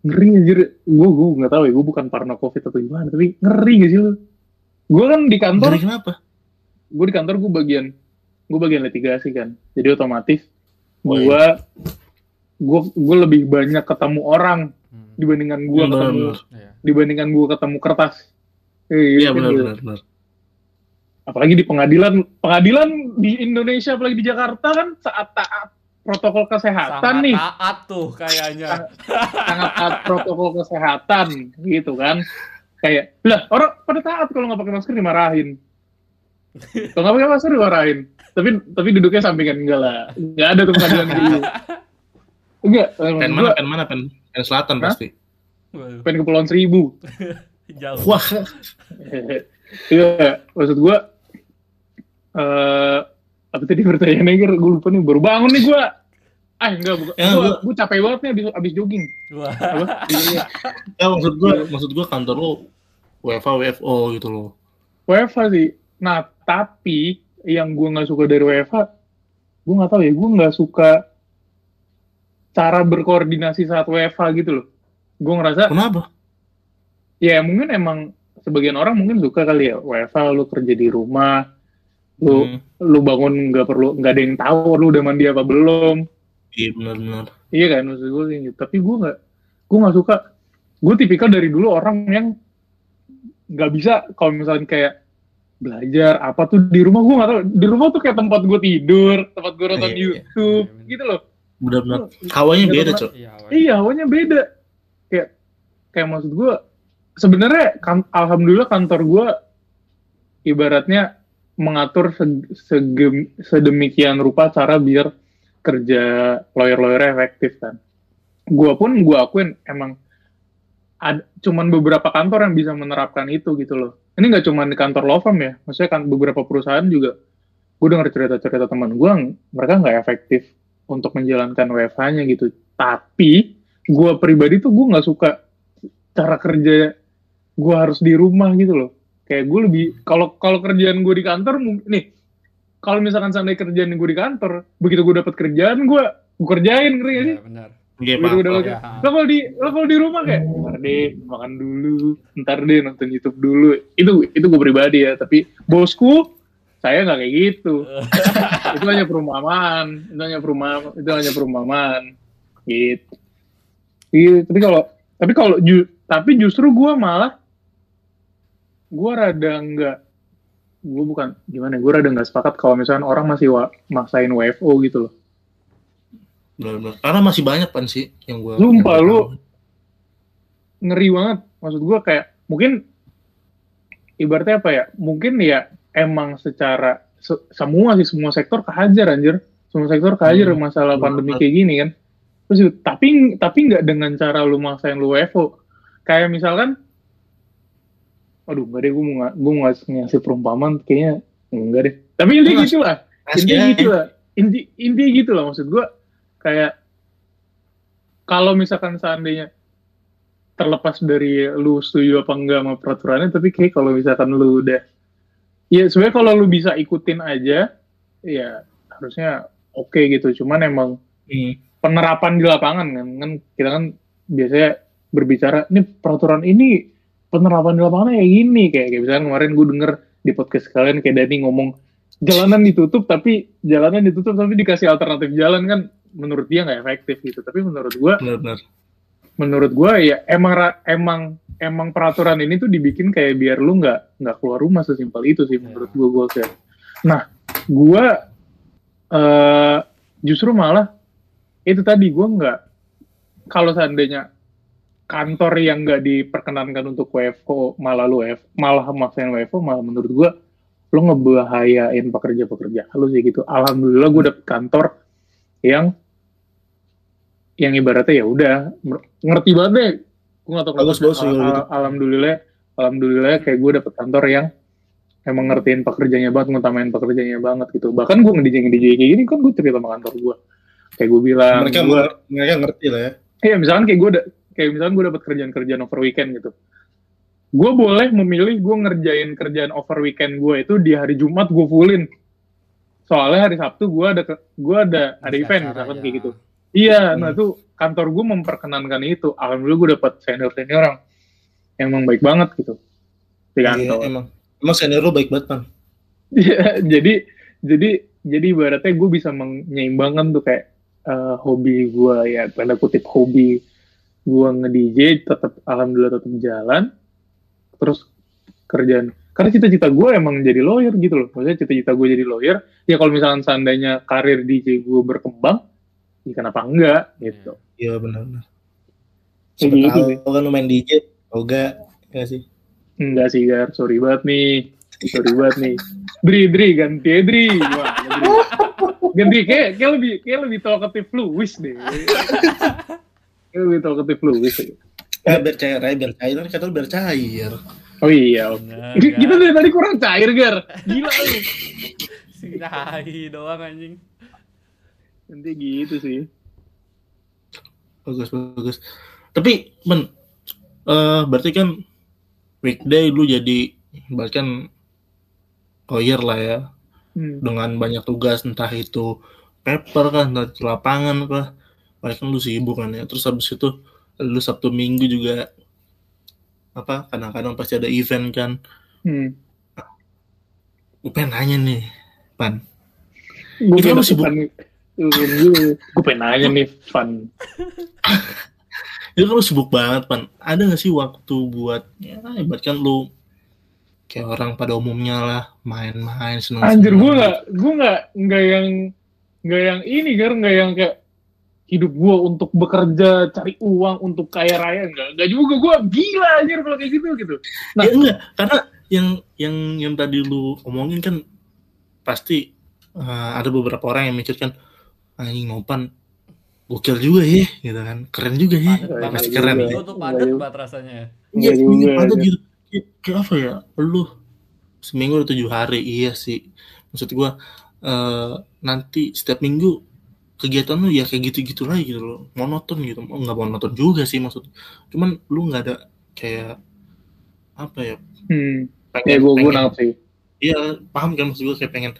ngeri anjir. Gue gue nggak tahu ya, gue bukan parno covid atau gimana, tapi ngeri gak sih lu? Gue kan di kantor, Dari kenapa? gue di kantor gue bagian gue bagian litigasi kan, jadi otomatis Oh, gue gue gue lebih banyak ketemu orang Hmm. dibandingkan gue ketemu benar, Iya. dibandingkan gue ketemu kertas. Eh, Iya kan benar benar benar. Apalagi di pengadilan, pengadilan di Indonesia apalagi di Jakarta kan saat taat protokol kesehatan Sangat nih. taat tuh kayaknya. sangat taat protokol kesehatan gitu kan kayak lah orang pada taat kalau nggak pakai masker dimarahin kalau nggak pakai masker dimarahin tapi tapi duduknya sampingan enggak lah nggak ada tuh pengadilan gitu enggak Pen mana? Pen mana? Pen, pen selatan Hah? pasti. Pengen ke Kepulauan Seribu Jauh. Wah, iya maksud gua eh apa tadi pertanyaannya Ger? gue lupa nih baru bangun nih gua ah enggak bukan Ya, gua, gua- gua capek banget nih abis, abis jogging Wah. apa Iya. ya maksud gua maksud gua kantor lu WFA WFO gitu loh. WFA sih. Nah, tapi yang gue nggak suka dari WFA, gue nggak tahu ya, gue nggak suka cara berkoordinasi saat WFA gitu loh. Gue ngerasa, Kenapa? ya mungkin emang sebagian orang mungkin suka kali ya WFA lu kerja di rumah, lu Hmm, lu bangun nggak perlu nggak ada yang tahu lu udah mandi apa belum, Iya benar-benar. iya kan maksud gue kayak gitu. Tapi gue nggak, gue nggak suka. Gue tipikal dari dulu orang yang nggak bisa kalau misalnya kayak belajar apa tuh di rumah gue nggak tahu di rumah tuh kayak tempat gue tidur tempat gue nonton Iya, iya. YouTube Iya, gitu loh Benar-benar. Hawanya Nggak beda, Cok. Iya, iya hawanya beda kayak kayak maksud gue sebenarnya kan, alhamdulillah kantor gue ibaratnya mengatur sedemikian rupa cara biar kerja lawyer-lawyer efektif kan. Gue pun gue akuin emang ada cuman beberapa kantor yang bisa menerapkan itu gitu loh. Ini nggak cuma di kantor law firm ya maksudnya kan beberapa perusahaan juga. Gue dengar cerita-cerita teman gue mereka nggak efektif untuk menjalankan WFH-nya gitu. Tapi gue pribadi tuh gue nggak suka cara kerja gue harus di rumah gitu loh kayak gue lebih kalau kalau kerjaan gue di kantor nih kalau misalkan seandainya kerjaan gue di kantor begitu gue dapat kerjaan gue gue kerjain ngerti gak sih? Iya, benar. Iya, Ya. lo kalau di lo kalau di rumah kayak ntar deh makan dulu ntar deh nonton YouTube dulu. Itu itu gue pribadi ya tapi bosku saya nggak kayak gitu. Itu hanya perumpamaan itu hanya perumpamaan itu hanya perumpamaan. Gitu. Iya tapi kalau tapi kalau ju- tapi justru gue malah gue rada nggak gue bukan gimana gue rada nggak sepakat kalau misalnya orang masih wa, maksain WFO gitu loh. Benar-benar. Karena masih banyak kan sih yang gue. Sumpah, lu- ngeri banget. Maksud gue kayak mungkin ibaratnya apa ya mungkin ya emang secara se- semua sih semua sektor kehajar anjir. Semua sektor kehajar Hmm, masalah pandemi kayak gini kan. Terus tapi tapi nggak dengan cara lu maksain lu WFO kayak misalkan aduh nggak deh gue mau gue mau ngasih, perumpamaan kayaknya enggak deh. Tapi intinya gitu lah intinya gitu lah inti intinya gitu lah maksud gue kayak kalau misalkan seandainya terlepas dari lu setuju apa enggak sama peraturannya tapi kayak kalau misalkan lu udah ya sebenarnya kalau lu bisa ikutin aja ya harusnya oke gitu. Cuman emang Hmm. penerapan di lapangan kan kan kita kan biasanya berbicara ini peraturan ini penerapan di lapangan kayak gini kayak kayak misalnya kemarin gue denger di podcast kalian kayak Dani ngomong jalanan ditutup tapi jalanan ditutup tapi dikasih alternatif jalan kan menurut dia nggak efektif gitu tapi menurut gue Benar-benar. menurut gue ya emang emang emang peraturan ini tuh dibikin kayak biar lu nggak nggak keluar rumah sesimpel itu sih menurut gue gue kayak nah gue eh justru malah itu tadi gue nggak kalau seandainya kantor yang nggak diperkenankan untuk WFO malah lu F malah maksain WFO malah menurut gue lo ngebahayain pekerja-pekerja. Lu sih gitu. Alhamdulillah gue dapet kantor yang yang ibaratnya ya udah ngerti banget deh. Gue gak tau. Bagus, bagus, Al- al- alhamdulillah alhamdulillah kayak gue dapet kantor yang emang ngertiin pekerjanya banget ngutamain pekerjanya banget gitu. Bahkan gue ngedj ngedj kayak gini kan gue cerita sama kantor gue kayak gue bilang mereka gue mereka ngerti lah ya. Iya, misalkan kayak gue kayak misalkan gue dapat kerjaan-kerjaan over weekend gitu. Gue boleh memilih gue ngerjain kerjaan over weekend gue itu di hari Jumat gue fullin. Soalnya hari Sabtu gue ada gue ada ada Bisa event misalkan aja. kayak gitu. Iya, Hmm. nah tuh kantor gue memperkenankan itu. Alhamdulillah gue dapat senior senior yang yang emang baik banget gitu di Iya, kantor. emang emang senior lu baik banget kan. Iya, jadi jadi jadi ibaratnya gue bisa menyeimbangkan tuh kayak eh, hobi gue ya tanda kutip hobi gue nge DJ tetap alhamdulillah tetap jalan. Terus kerjaan karena cita-cita gue emang jadi lawyer gitu loh. Maksudnya cita-cita gue jadi lawyer ya kalau misalkan seandainya karir DJ gue berkembang ya kenapa enggak gitu. Iya benar-benar. Siapa gitu sih. tahu kan lu main DJ, Oga, ya sih. enggak sih Gar. Sorry banget nih. Sorry banget nih. Dri Dri ganti ya, Dri. Wah, ganti kayak kayak lebih kayak lebih talkative fluis deh kayak lebih talkative fluis deh. Ya, biar cair aja, biar cair. Kan kata lu biar cair. oh iya oke Enggak, Kita- dari tadi kurang cair Gar gila lu si dahi doang anjing. nanti gitu sih Bagus, bagus. Tapi, men, eh berarti kan weekday lu jadi bahkan lawyer lah ya hmm. dengan banyak tugas entah itu paper kan entah itu lapangan apa bahkan lu sibuk kan ya terus habis itu lu sabtu minggu juga apa kadang-kadang pasti ada event kan. Hmm. gue pengen nanya nih pan. Gue Itu lu sibuk. gue pengen nanya nih fun itu kan lu sibuk banget pan. Ada gak sih waktu buat ya ibaratkan lu kayak orang pada umumnya lah main-main seneng anjir gue nggak gue nggak nggak yang nggak yang ini Gar. Nggak yang kayak hidup gue untuk bekerja cari uang untuk kaya raya enggak enggak juga gue gila anjir kalau kayak gitu gitu Nah. ya enggak karena yang yang yang tadi lu omongin kan pasti eh, ada beberapa orang yang mikirkan anjing ngopan gokil juga ya gitu kan keren juga ya Padat banget. pasti keren juga. ya tuh padat banget rasanya. Iya, Enggak seminggu padat ya. gitu. Kayak, apa ya? Lu seminggu ada tujuh hari, iya sih. Maksud gua eh, nanti setiap minggu kegiatan lu ya kayak gitu-gitu lagi gitu loh monoton gitu oh, nggak monoton juga sih maksud cuman lu nggak ada kayak apa ya Hmm. pengen, Ya gue gue pengen- nangkep sih. Iya, paham kan maksud gue kayak pengen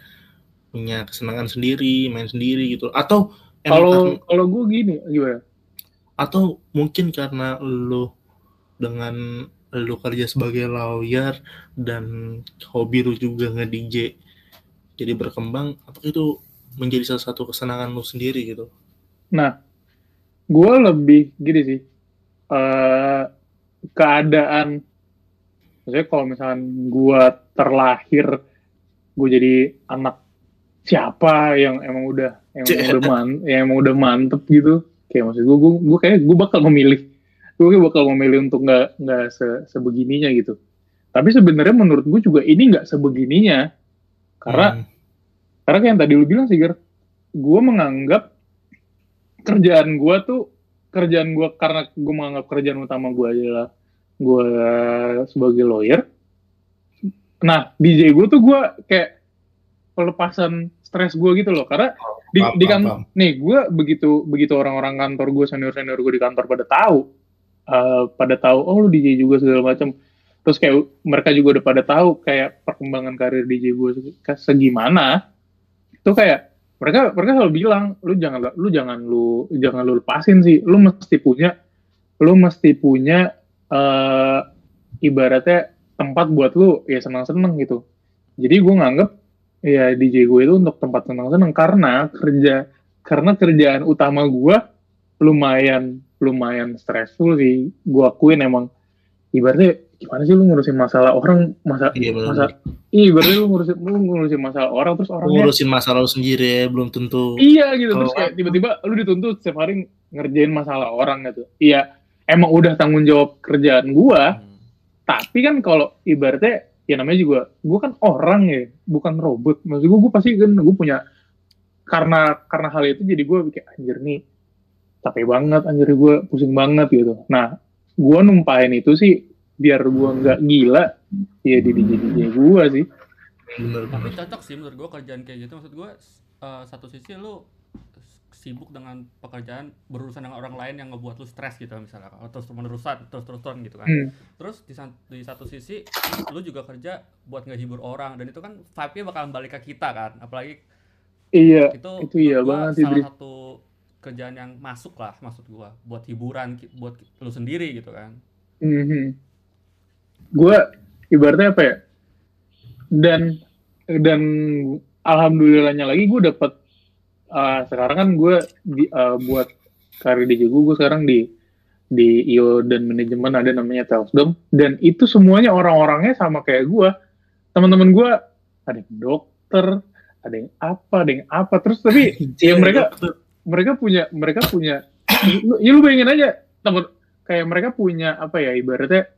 punya kesenangan sendiri, main sendiri gitu. Atau Kalau kalau gue gini gimana? atau mungkin karena lu dengan lu kerja sebagai lawyer dan hobi lu juga nge-DJ jadi berkembang, apakah itu menjadi salah satu kesenangan lu sendiri gitu? Nah, gue lebih gini sih. eh keadaan, maksudnya kalau misalkan gue terlahir, gue jadi anak siapa yang emang udah emang Cih. udah man, yang emang udah mantep gitu. Kayak maksud gue, gue, gue kayak gue bakal memilih, gue bakal memilih untuk nggak nggak se, sebegininya gitu. Tapi sebenarnya menurut gue juga ini nggak sebegininya, karena Hmm. Karena kayak yang tadi lu bilang sih, Ger, gue menganggap kerjaan gue tuh kerjaan gue karena gue menganggap kerjaan utama gue adalah gue sebagai lawyer. Nah DJ gue tuh gue kayak pelepasan stres gue gitu loh, karena di, Paham, di paham, kan paham. nih gue begitu begitu orang-orang kantor gue senior senior gue di kantor pada tahu eh, pada tahu oh lu DJ juga segala macam terus kayak mereka juga udah pada tahu kayak perkembangan karir DJ gue se- segimana itu kayak mereka mereka selalu bilang lu jangan lu jangan lu jangan lu lepasin sih. Lu mesti punya lu mesti punya eh ibaratnya tempat buat lu ya senang-senang gitu. Jadi gue nganggep ya DJ gue itu untuk tempat senang-senang karena kerja karena kerjaan utama gue lumayan lumayan stressful sih. Gue akuin emang ibaratnya gimana sih lu ngurusin masalah orang masa Iya benar. masa iya ibaratnya lu ngurusin lu ngurusin masalah orang terus Lu orangnya ngurusin masalah lu sendiri ya, belum tentu. iya gitu terus kayak tiba-tiba lu dituntut setiap hari ngerjain masalah orang gitu iya emang udah tanggung jawab kerjaan gua Hmm. tapi kan kalau ibaratnya ya namanya juga gua kan orang ya bukan robot maksud gua gua pasti kan gua punya karena karena hal itu jadi gua kayak anjir nih capek banget anjir gua pusing banget gitu nah gua numpahin itu sih biar gua nggak gila ya di DJ DJ gua sih. Bener tapi cocok sih menurut gua kerjaan kayak gitu. Maksud gua eh, satu sisi lu sibuk dengan pekerjaan berurusan dengan orang lain yang ngebuat lu stres gitu misalnya. Kalau terus menerusan terus terusan gitu kan. Hmm. terus di, di satu sisi lu juga kerja buat ngehibur orang. Dan itu kan vibe-nya bakalan balik ke kita kan. Apalagi iya itu itu iya banget sih, salah satu kerjaan yang masuk lah maksud gua. Buat hiburan buat lu sendiri gitu kan. Mhm. Gue ibaratnya apa ya? Dan dan alhamdulillahnya lagi gue dapet uh, sekarang kan gue di, uh, buat karir di gue gue sekarang di di IO dan manajemen ada namanya Telsdom dan itu semuanya orang-orangnya sama kayak gue teman-teman gue ada yang dokter ada yang apa ada yang apa terus tapi ya mereka mereka punya mereka punya ya lu bayangin aja temen kayak mereka punya apa ya ibaratnya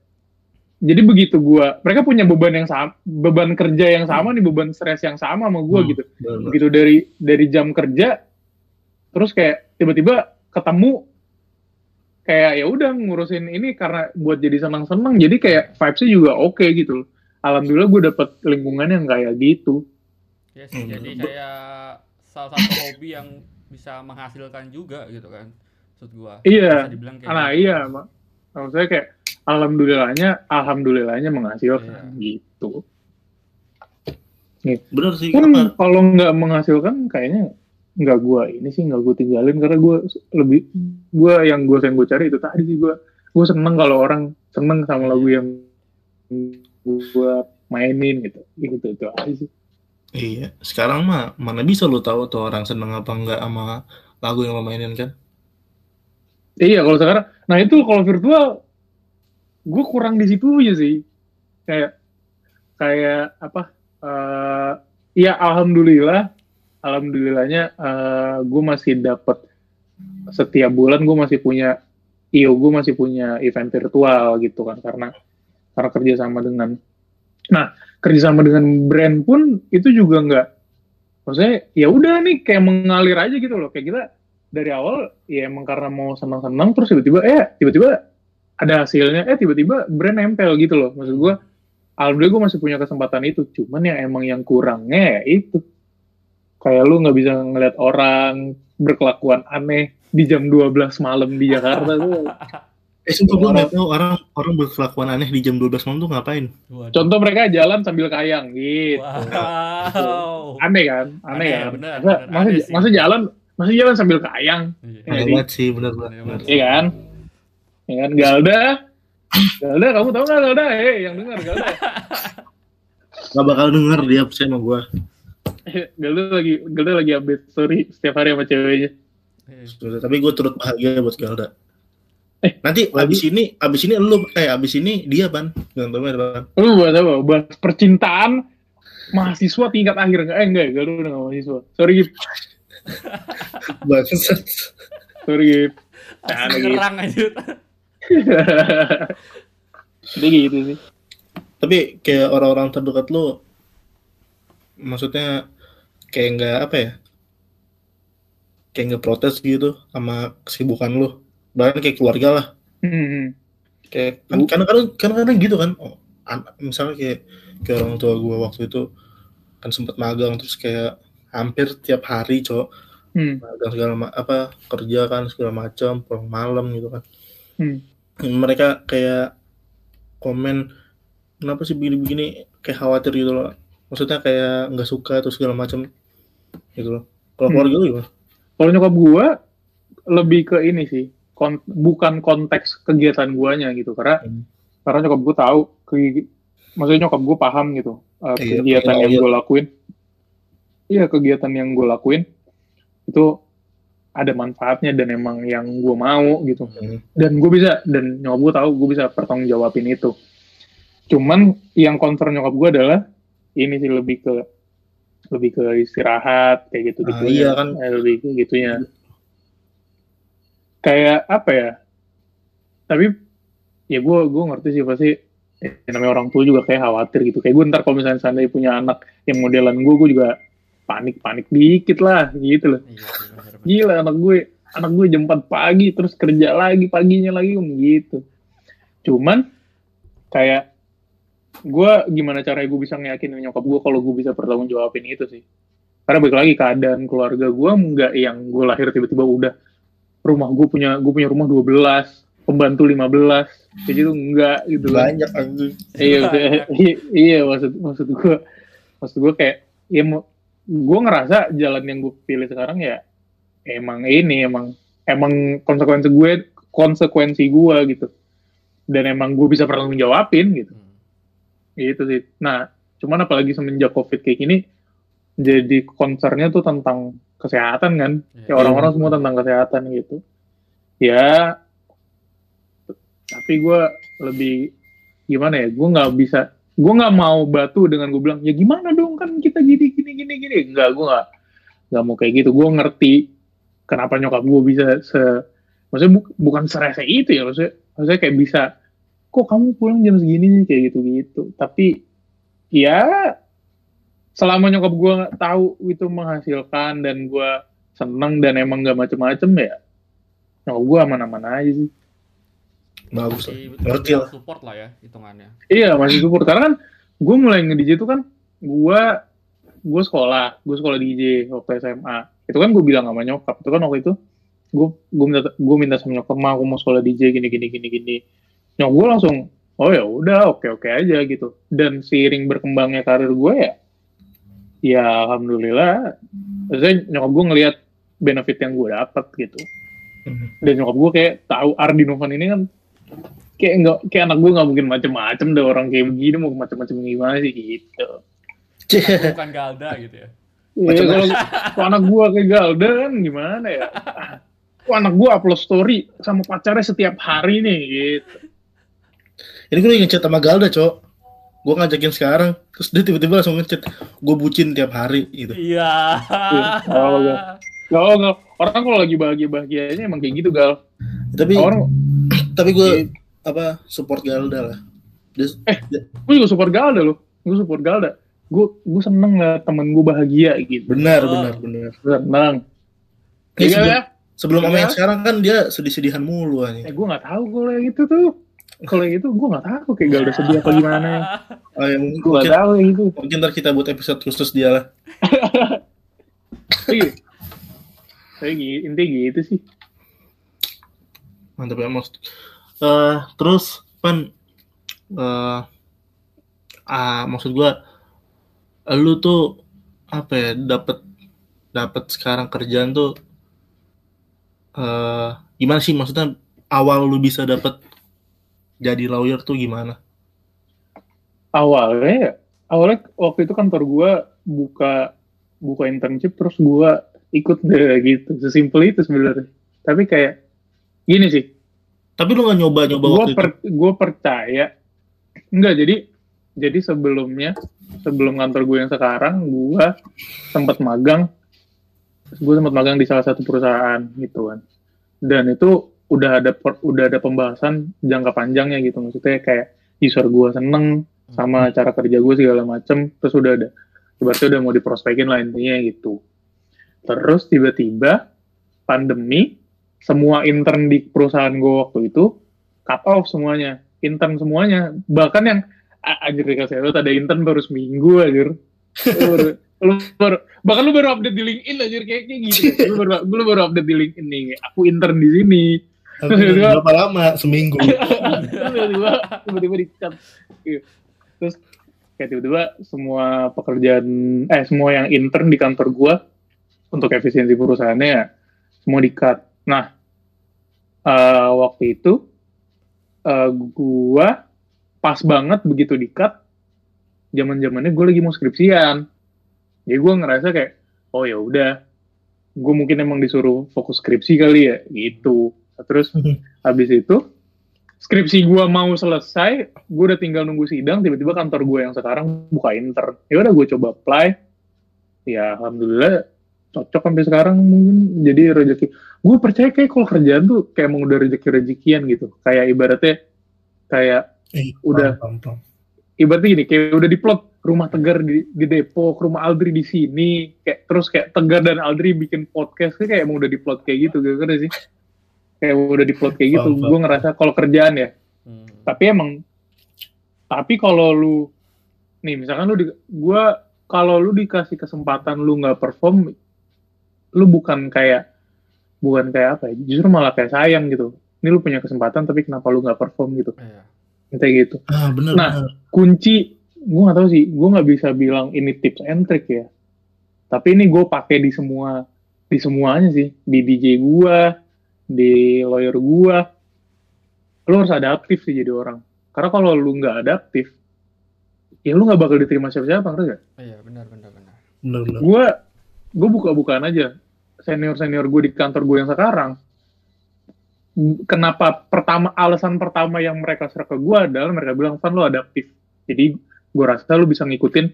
jadi begitu gua mereka punya beban yang sama beban kerja yang sama nih beban stres yang sama sama gua Hmm, gitu bener, begitu dari dari jam kerja terus kayak tiba-tiba ketemu kayak ya udah ngurusin ini karena buat jadi senang-senang jadi kayak vibesnya juga oke gitu loh. alhamdulillah gue dapet lingkungan yang kayak gitu ya sih Hmm. jadi kayak salah satu hobi yang bisa menghasilkan juga gitu kan maksud gua Iya. Bisa dibilang kayak nah gitu. iya mak maksudnya kayak alhamdulillahnya alhamdulillahnya menghasilkan Iya. gitu Bener sih kan kalau nggak menghasilkan kayaknya nggak gua ini sih nggak gua tinggalin karena gua lebih gua yang gua yang gua cari itu tadi sih gua gua seneng kalau orang seneng sama lagu yang gua mainin gitu gitu itu aja sih Iya, sekarang mah mana bisa lu tahu tuh orang seneng apa enggak sama lagu yang lo mainin kan? iya kalau sekarang nah itu kalau virtual gua kurang di situ aja sih. Kayak kayak apa eh ya alhamdulillah alhamdulillahnya eh gue masih dapat setiap bulan gue masih punya io gue masih punya event virtual gitu kan karena karena kerjasama dengan nah kerjasama dengan brand pun itu juga nggak maksudnya ya udah nih kayak mengalir aja gitu loh. Kayak kita dari awal ya emang karena mau senang-senang terus tiba-tiba eh tiba-tiba ada hasilnya eh tiba-tiba brand nempel gitu loh maksud gue alhamdulillah gue masih punya kesempatan itu cuman yang emang yang kurangnya ya itu kayak lu nggak bisa ngeliat orang berkelakuan aneh di jam 12 malam di Jakarta tuh. Eh, sumpah gue nggak tahu orang orang berkelakuan aneh di jam 12 malam tuh ngapain? Waduh. Contoh mereka jalan sambil kayang gitu. Wow. Aneh kan? Aneh, Aneh, kan? bener, masa, bener, masa, aneh masa jalan masa jalan sambil kayang, Iya. Iya, Aneh sih. banget sih, bener Aneh banget. banget. iya kan? Iya kan? Galda, Galda, kamu tahu nggak Galda? Eh, yang dengar Galda. Gak bakal denger dia percaya sama gue. Galda lagi, Galda lagi update story setiap hari sama ceweknya. Tapi gue turut bahagia buat Galda. Eh, Nanti abis ini, abis ini lu, eh abis ini dia ban, jangan tahu ban. Lu buat apa? Bahas percintaan mahasiswa tingkat akhir nggak? Eh enggak, Galda udah nggak mahasiswa. Sorry, Gip. Bangsat. Sorry, gitu. nyerang aja. Dia gitu sih. Tapi kayak orang-orang terdekat lu, maksudnya kayak nggak apa ya? Kayak nggak protes gitu sama kesibukan lu. Bahkan kayak keluarga lah. Hmm. Kayak kan kadang-kadang kadang-kadang gitu kan. Oh, misalnya kayak kayak orang tua gua waktu itu kan sempat magang terus kayak hampir tiap hari cowok Hmm. magang segala ma- apa kerja kan segala macam pulang malam gitu kan Hmm. Mereka kayak komen kenapa sih begini-begini? Kayak khawatir gitu loh. Maksudnya kayak nggak suka atau segala macam gitu loh. Kalau Hmm. keluarga lu gimana? Kalau nyokap gua lebih ke ini sih, kon- bukan konteks kegiatan guanya gitu, karena Hmm. karena nyokap gua tahu, ke- maksudnya nyokap gua paham gitu uh, Iya, kegiatan pengen yang tahu, gue lakuin, iya kegiatan yang gue lakuin itu ada manfaatnya dan emang yang gue mau gitu, Hmm. dan gue bisa dan nyokap gue tahu gue bisa pertanggung jawabin itu. Cuman yang concern nyokap gue adalah ini sih lebih ke lebih ke istirahat kayak gitu gitu Ah, iya kan. lebih ke gitunya kayak apa ya tapi ya gue gue ngerti sih pasti eh, namanya orang tua juga kayak khawatir gitu kayak gue ntar kalau misalnya seandainya punya anak yang modelan gue gue juga panik panik dikit lah gitu loh. Iya, bener, bener. gila anak gue anak gue jam 4 pagi terus kerja lagi paginya lagi om gitu. Cuman kayak gue gimana caranya gue bisa ngeyakinin nyokap gue kalau gue bisa bertanggung jawabin itu sih? Karena balik lagi keadaan keluarga gue nggak yang gue lahir tiba-tiba udah rumah gue punya gue punya rumah 12 pembantu 15 kayak gitu enggak gitu kan banyak anjing. Iya iya, iya maksud maksud gue maksud gue kayak ya mau gue ngerasa jalan yang gue pilih sekarang ya emang ini emang emang konsekuensi gue konsekuensi gue gitu. Dan emang gue bisa bertanggung jawabin gitu. Hmm. gitu sih. Nah cuman apalagi semenjak covid kayak gini jadi concernnya tuh tentang kesehatan kan. Ya orang-orang semua tentang kesehatan gitu. Ya tapi gue lebih gimana ya gue nggak bisa gue nggak mau batu dengan gue bilang ya gimana dong kan kita gini gini gini gini. Nggak gue nggak nggak mau kayak gitu. Gue ngerti kenapa nyokap gue bisa se maksudnya bu- bukan serese itu ya maksudnya maksudnya kayak bisa kok kamu pulang jam segini kayak gitu gitu tapi ya selama nyokap gue tahu itu menghasilkan dan gue seneng dan emang nggak macem-macem ya nyokap gue aman-aman aja sih bagus. Masih ngerti lah. support lah ya hitungannya. iya masih support. Karena kan gue mulai nge-DJ itu kan gue gue sekolah gue sekolah DJ waktu SMA itu kan gue bilang sama nyokap. Itu kan waktu itu gue gue minta gue minta sama nyokap mah aku mau sekolah DJ gini gini gini gini. Nyokap gue langsung oh ya udah oke oke aja gitu. Dan seiring berkembangnya karir gue ya ya alhamdulillah saya nyokap gue ngelihat benefit yang gue dapat gitu. Hmm. dan nyokap gue kayak tahu Ardi Novan ini kan kayak nggak kayak anak gue nggak mungkin macem-macem deh orang kayak begini mau macem-macem gimana sih gitu Bukan Galda gitu ya. Iya kalau kalau anak gue kayak Galda kan gimana ya Kok anak gue upload story sama pacarnya setiap hari nih gitu ini gue lagi ngechat sama Galda cok gue ngajakin sekarang terus dia tiba-tiba langsung ngechat gue bucin tiap hari gitu Iya. Oh. Gak, gak. orang kalau lagi bahagia-bahagianya emang kayak gitu gal tapi orang tapi gue apa support Galda lah. Dia, dia- gue juga support Galda loh. Gue support Galda. Gue gue seneng lah temen gue bahagia gitu. Benar Oh. benar benar. Seneng. Iya sebelum, ya sebelum sama Iya. yang sekarang kan dia sedih-sedihan mulu eh anjing gue nggak tahu kalau yang itu tuh. Kalau yang itu gue nggak tahu kayak Galda sedih apa gimana. Oh, ya, mungkin, gue nggak tahu yang itu mungkin ntar kita buat episode khusus dia lah. Iya. Saya gitu, intinya gitu sih. Mantap ya mas Eh, terus pan eh ah maksud gua lu tuh apa ya dapat dapat sekarang kerjaan tuh eh gimana sih maksudnya awal lu bisa dapat jadi lawyer tuh gimana Awalnya, ya, awalnya waktu itu kantor gua buka buka internship terus gua ikut deh gitu. Sesimpel itu sebenarnya. Tapi kayak gini sih, tapi lu nggak nyoba nyoba gue waktu per, gua percaya. Enggak jadi jadi sebelumnya sebelum kantor gue yang sekarang gue sempat magang. Gue sempat magang di salah satu perusahaan gitu kan. Dan itu udah ada per- udah ada pembahasan jangka panjangnya gitu. Maksudnya kayak user gue seneng sama cara kerja gue segala macem terus udah ada. Berarti udah mau diprospekin lah intinya gitu. Terus tiba-tiba pandemi semua intern di perusahaan gue waktu itu cut off semuanya. Intern semuanya. Bahkan yang a- anjir dikasih lihat ada intern baru seminggu anjir. Lu baru, lu baru bahkan lu baru update di LinkedIn anjir kayak kayak gitu. Lu baru lu baru update di LinkedIn nih aku intern di sini. Berapa lama? Seminggu. Tiba-tiba tiba-tiba di-cut. Iya. terus kayak tiba-tiba semua pekerjaan eh semua yang intern di kantor gua untuk efisiensi perusahaannya ya semua di-cut. Nah, eh, waktu itu eh, gua pas banget begitu di-cut zaman-zamannya gue lagi mau skripsian. Jadi gua ngerasa kayak oh ya udah gue mungkin emang disuruh fokus skripsi kali ya gitu. Terus habis itu skripsi gua mau selesai, gue udah tinggal nunggu sidang, tiba-tiba kantor gue yang sekarang buka intern. Ya udah gue coba apply, ya alhamdulillah cocok sampai sekarang mungkin jadi rezeki. Gue percaya kayak kalau kerjaan tuh kayak emang udah rezeki-rezekian gitu. Kayak ibaratnya kayak Eh, Udah. paham. ibaratnya gini, kayak udah diplot rumah Tegar di, di Depok, rumah Aldri di sini, kayak terus kayak Tegar dan Aldri bikin podcast kayak emang udah diplot kayak gitu, gitu sih. Kayak udah diplot kayak gitu. Gue ngerasa kalau kerjaan ya, Hmm. tapi emang tapi kalau lu nih misalkan lu di gua kalau lu dikasih kesempatan lu nggak perform lu bukan kayak bukan kayak apa ya justru malah kayak sayang gitu ini lu punya kesempatan tapi kenapa lu nggak perform gitu Iya. kayak gitu ah bener Nah. bener. kunci gua nggak tahu sih gua nggak bisa bilang ini tips and trick ya tapi ini gue pakai di semua di semuanya sih di DJ gua di lawyer gua lu harus adaptif sih jadi orang karena kalau lu nggak adaptif ya lu nggak bakal diterima siapa-siapa ngerti gak? Iya, benar benar benar. bener bener gue gue buka-bukaan aja senior senior gue di kantor gue yang sekarang kenapa pertama alasan pertama yang mereka serah ke gue adalah mereka bilang Van lo adaptif. Jadi gue rasa lu bisa ngikutin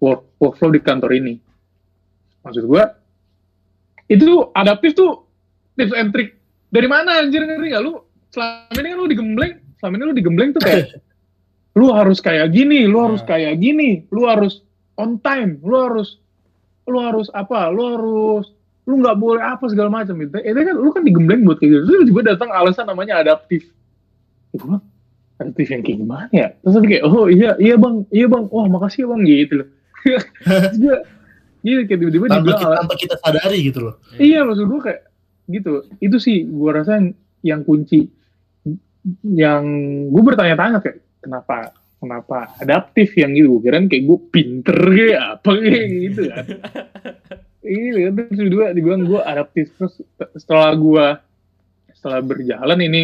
work, workflow di kantor ini. Maksud gue itu adaptif tuh tips and trick. Dari mana anjir ngerti gak lu selama ini kan lu digembleng selama ini lu digembleng tuh kayak lu harus kayak gini lu harus Nah. kayak gini lu harus on time lu harus lu harus apa lu harus lu nggak boleh apa segala macam itu itu kan lu kan digembleng buat kayak gitu. Terus tiba datang alasan namanya adaptif. Gue bilang, adaptif yang kayak gimana ya? Terus aku kayak oh iya iya bang. Iya bang. Wah makasih ya bang gitu loh. Terus gue gitu kayak tiba-tiba tanpa kita, tanpa kita sadari gitu loh. Iya maksud gue kayak gitu. Itu sih gue rasa yang, yang kunci yang gue bertanya-tanya kayak kenapa kenapa adaptif yang gitu. Gue kirain kayak gue pinter kayak apa kayak gitu kan. Iya kan terus kedua dibilang gue adaptif. Terus setelah gue setelah berjalan ini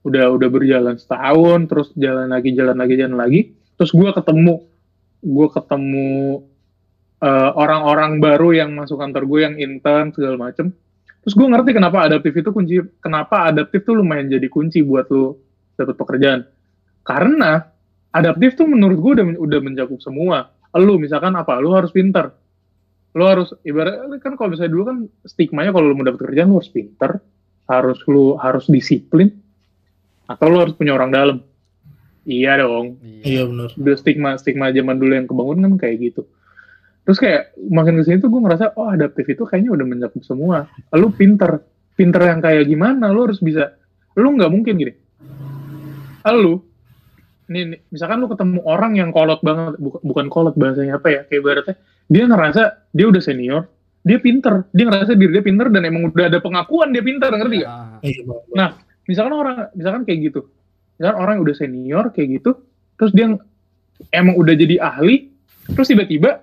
udah udah berjalan setahun terus jalan lagi jalan lagi jalan lagi terus gue ketemu gue ketemu eh, orang-orang baru yang masuk kantor gue yang intern segala macem. Terus gue ngerti kenapa adaptif itu kunci kenapa adaptif tuh lumayan jadi kunci buat lu dapat pekerjaan. Karena adaptif tuh menurut gue udah udah mencakup semua. Lu misalkan apa lu harus pinter lu harus ibarat kan kalau misalnya dulu kan stigmanya kalau lu mau dapat kerjaan lu harus pinter harus lu harus disiplin atau lu harus punya orang dalam. Iya dong. Iya. Bener udah stigma stigma zaman dulu yang kebangun kan kayak gitu. Terus kayak makin ke sini tuh gue ngerasa oh adaptif itu kayaknya udah mencakup semua. Lu pinter. Pinter yang kayak gimana lu harus bisa lu nggak mungkin gini. Lu nih, nih, misalkan lu ketemu orang yang kolot banget bukan, bukan kolot bahasanya apa ya kayak ibaratnya dia ngerasa dia udah senior dia pinter, dia ngerasa diri dia pinter dan emang udah ada pengakuan dia pinter, ngerti gak? Ah, Iya, Bang. Nah, misalkan orang, misalkan kayak gitu, misalkan orang yang udah senior kayak gitu, terus dia emang udah jadi ahli, terus tiba-tiba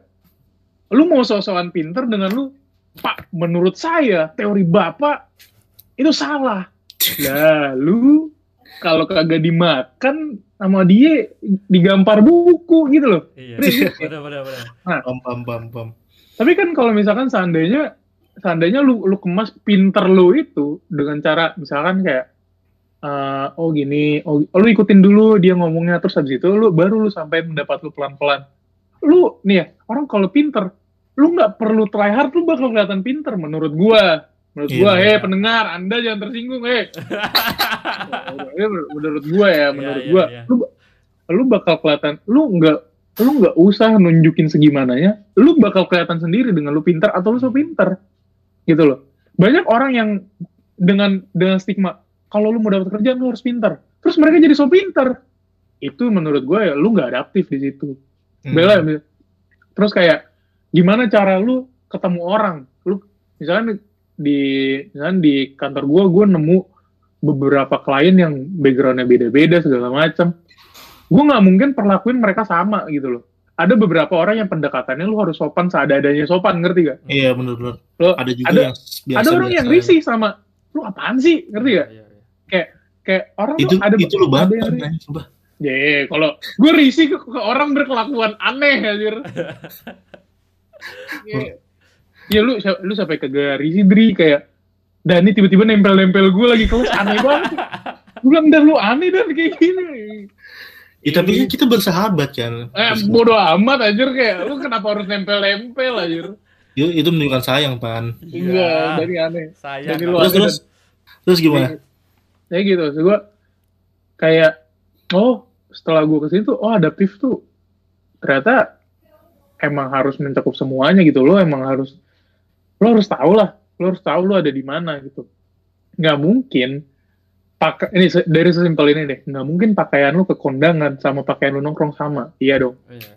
lu mau sok-sokan pinter dengan lu, Pak, menurut saya teori bapak itu salah. Lah, lu kalau kagak dimakan sama dia digampar buku gitu loh. iya benar benar benar Pam pam pam pam. Tapi kan kalau misalkan seandainya seandainya lu lu kemas pinter lu itu dengan cara misalkan kayak eh, oh gini, oh, oh, lu ikutin dulu dia ngomongnya terus habis itu lu baru lu sampai mendapat lu pelan-pelan. Lu nih ya, orang kalau pinter, lu nggak perlu try hard lu bakal kelihatan pinter menurut gua. Menurut Iya, gua, iya. eh pendengar, Anda jangan tersinggung, eh. menurut- menurut gua ya, menurut iya, gua, iya. lu lu bakal kelihatan lu nggak lu nggak usah nunjukin segimananya. Lu bakal kelihatan sendiri dengan lu pinter atau lu so pinter. Gitu loh. Banyak orang yang dengan dengan stigma kalau lu mau dapat kerjaan lu harus pinter. Terus mereka jadi so pinter. Itu menurut gue ya lu nggak adaptif di situ. Hmm. bela terus kayak gimana cara lu ketemu orang? Lu misalnya di misalnya di kantor gue gue nemu beberapa klien yang backgroundnya beda-beda segala macam gue nggak mungkin perlakuin mereka sama gitu loh ada beberapa orang yang pendekatannya lu harus sopan seada-adanya sopan ngerti gak Iya benar-benar. lo Ada juga ada- yang biasa. ada orang yang risih sama lu apaan sih ngerti gak Iya, iya. kayak orang Itu tuh ada itu lu ada banget coba. Ya, kalau gue risih ke, ke orang berkelakuan aneh anjir. ya, ya lu lu sampai kagak risih Dri kayak Dani tiba-tiba nempel-nempel gue lagi kelas aneh banget. Gue bilang dan lu aneh dan kayak gini. Ya, tapi kan kita bersahabat kan. Eh, bodoh amat anjir kayak lu kenapa harus nempel-nempel anjir? itu, itu menunjukkan sayang pan. Enggak, dari aneh. saya Jadi kan. lu Terus terus terus gimana? Ya gitu, so, gue kayak oh setelah gue ke sini tuh oh adaptif tuh ternyata emang harus mencakup semuanya gitu lo emang harus lo harus tahu lah lo harus tahu lo ada di mana gitu. Nggak mungkin pakai ini dari sesimpel ini deh. Nggak mungkin pakaian lo ke kondangan sama pakaian lo nongkrong sama. Iya dong. Iya.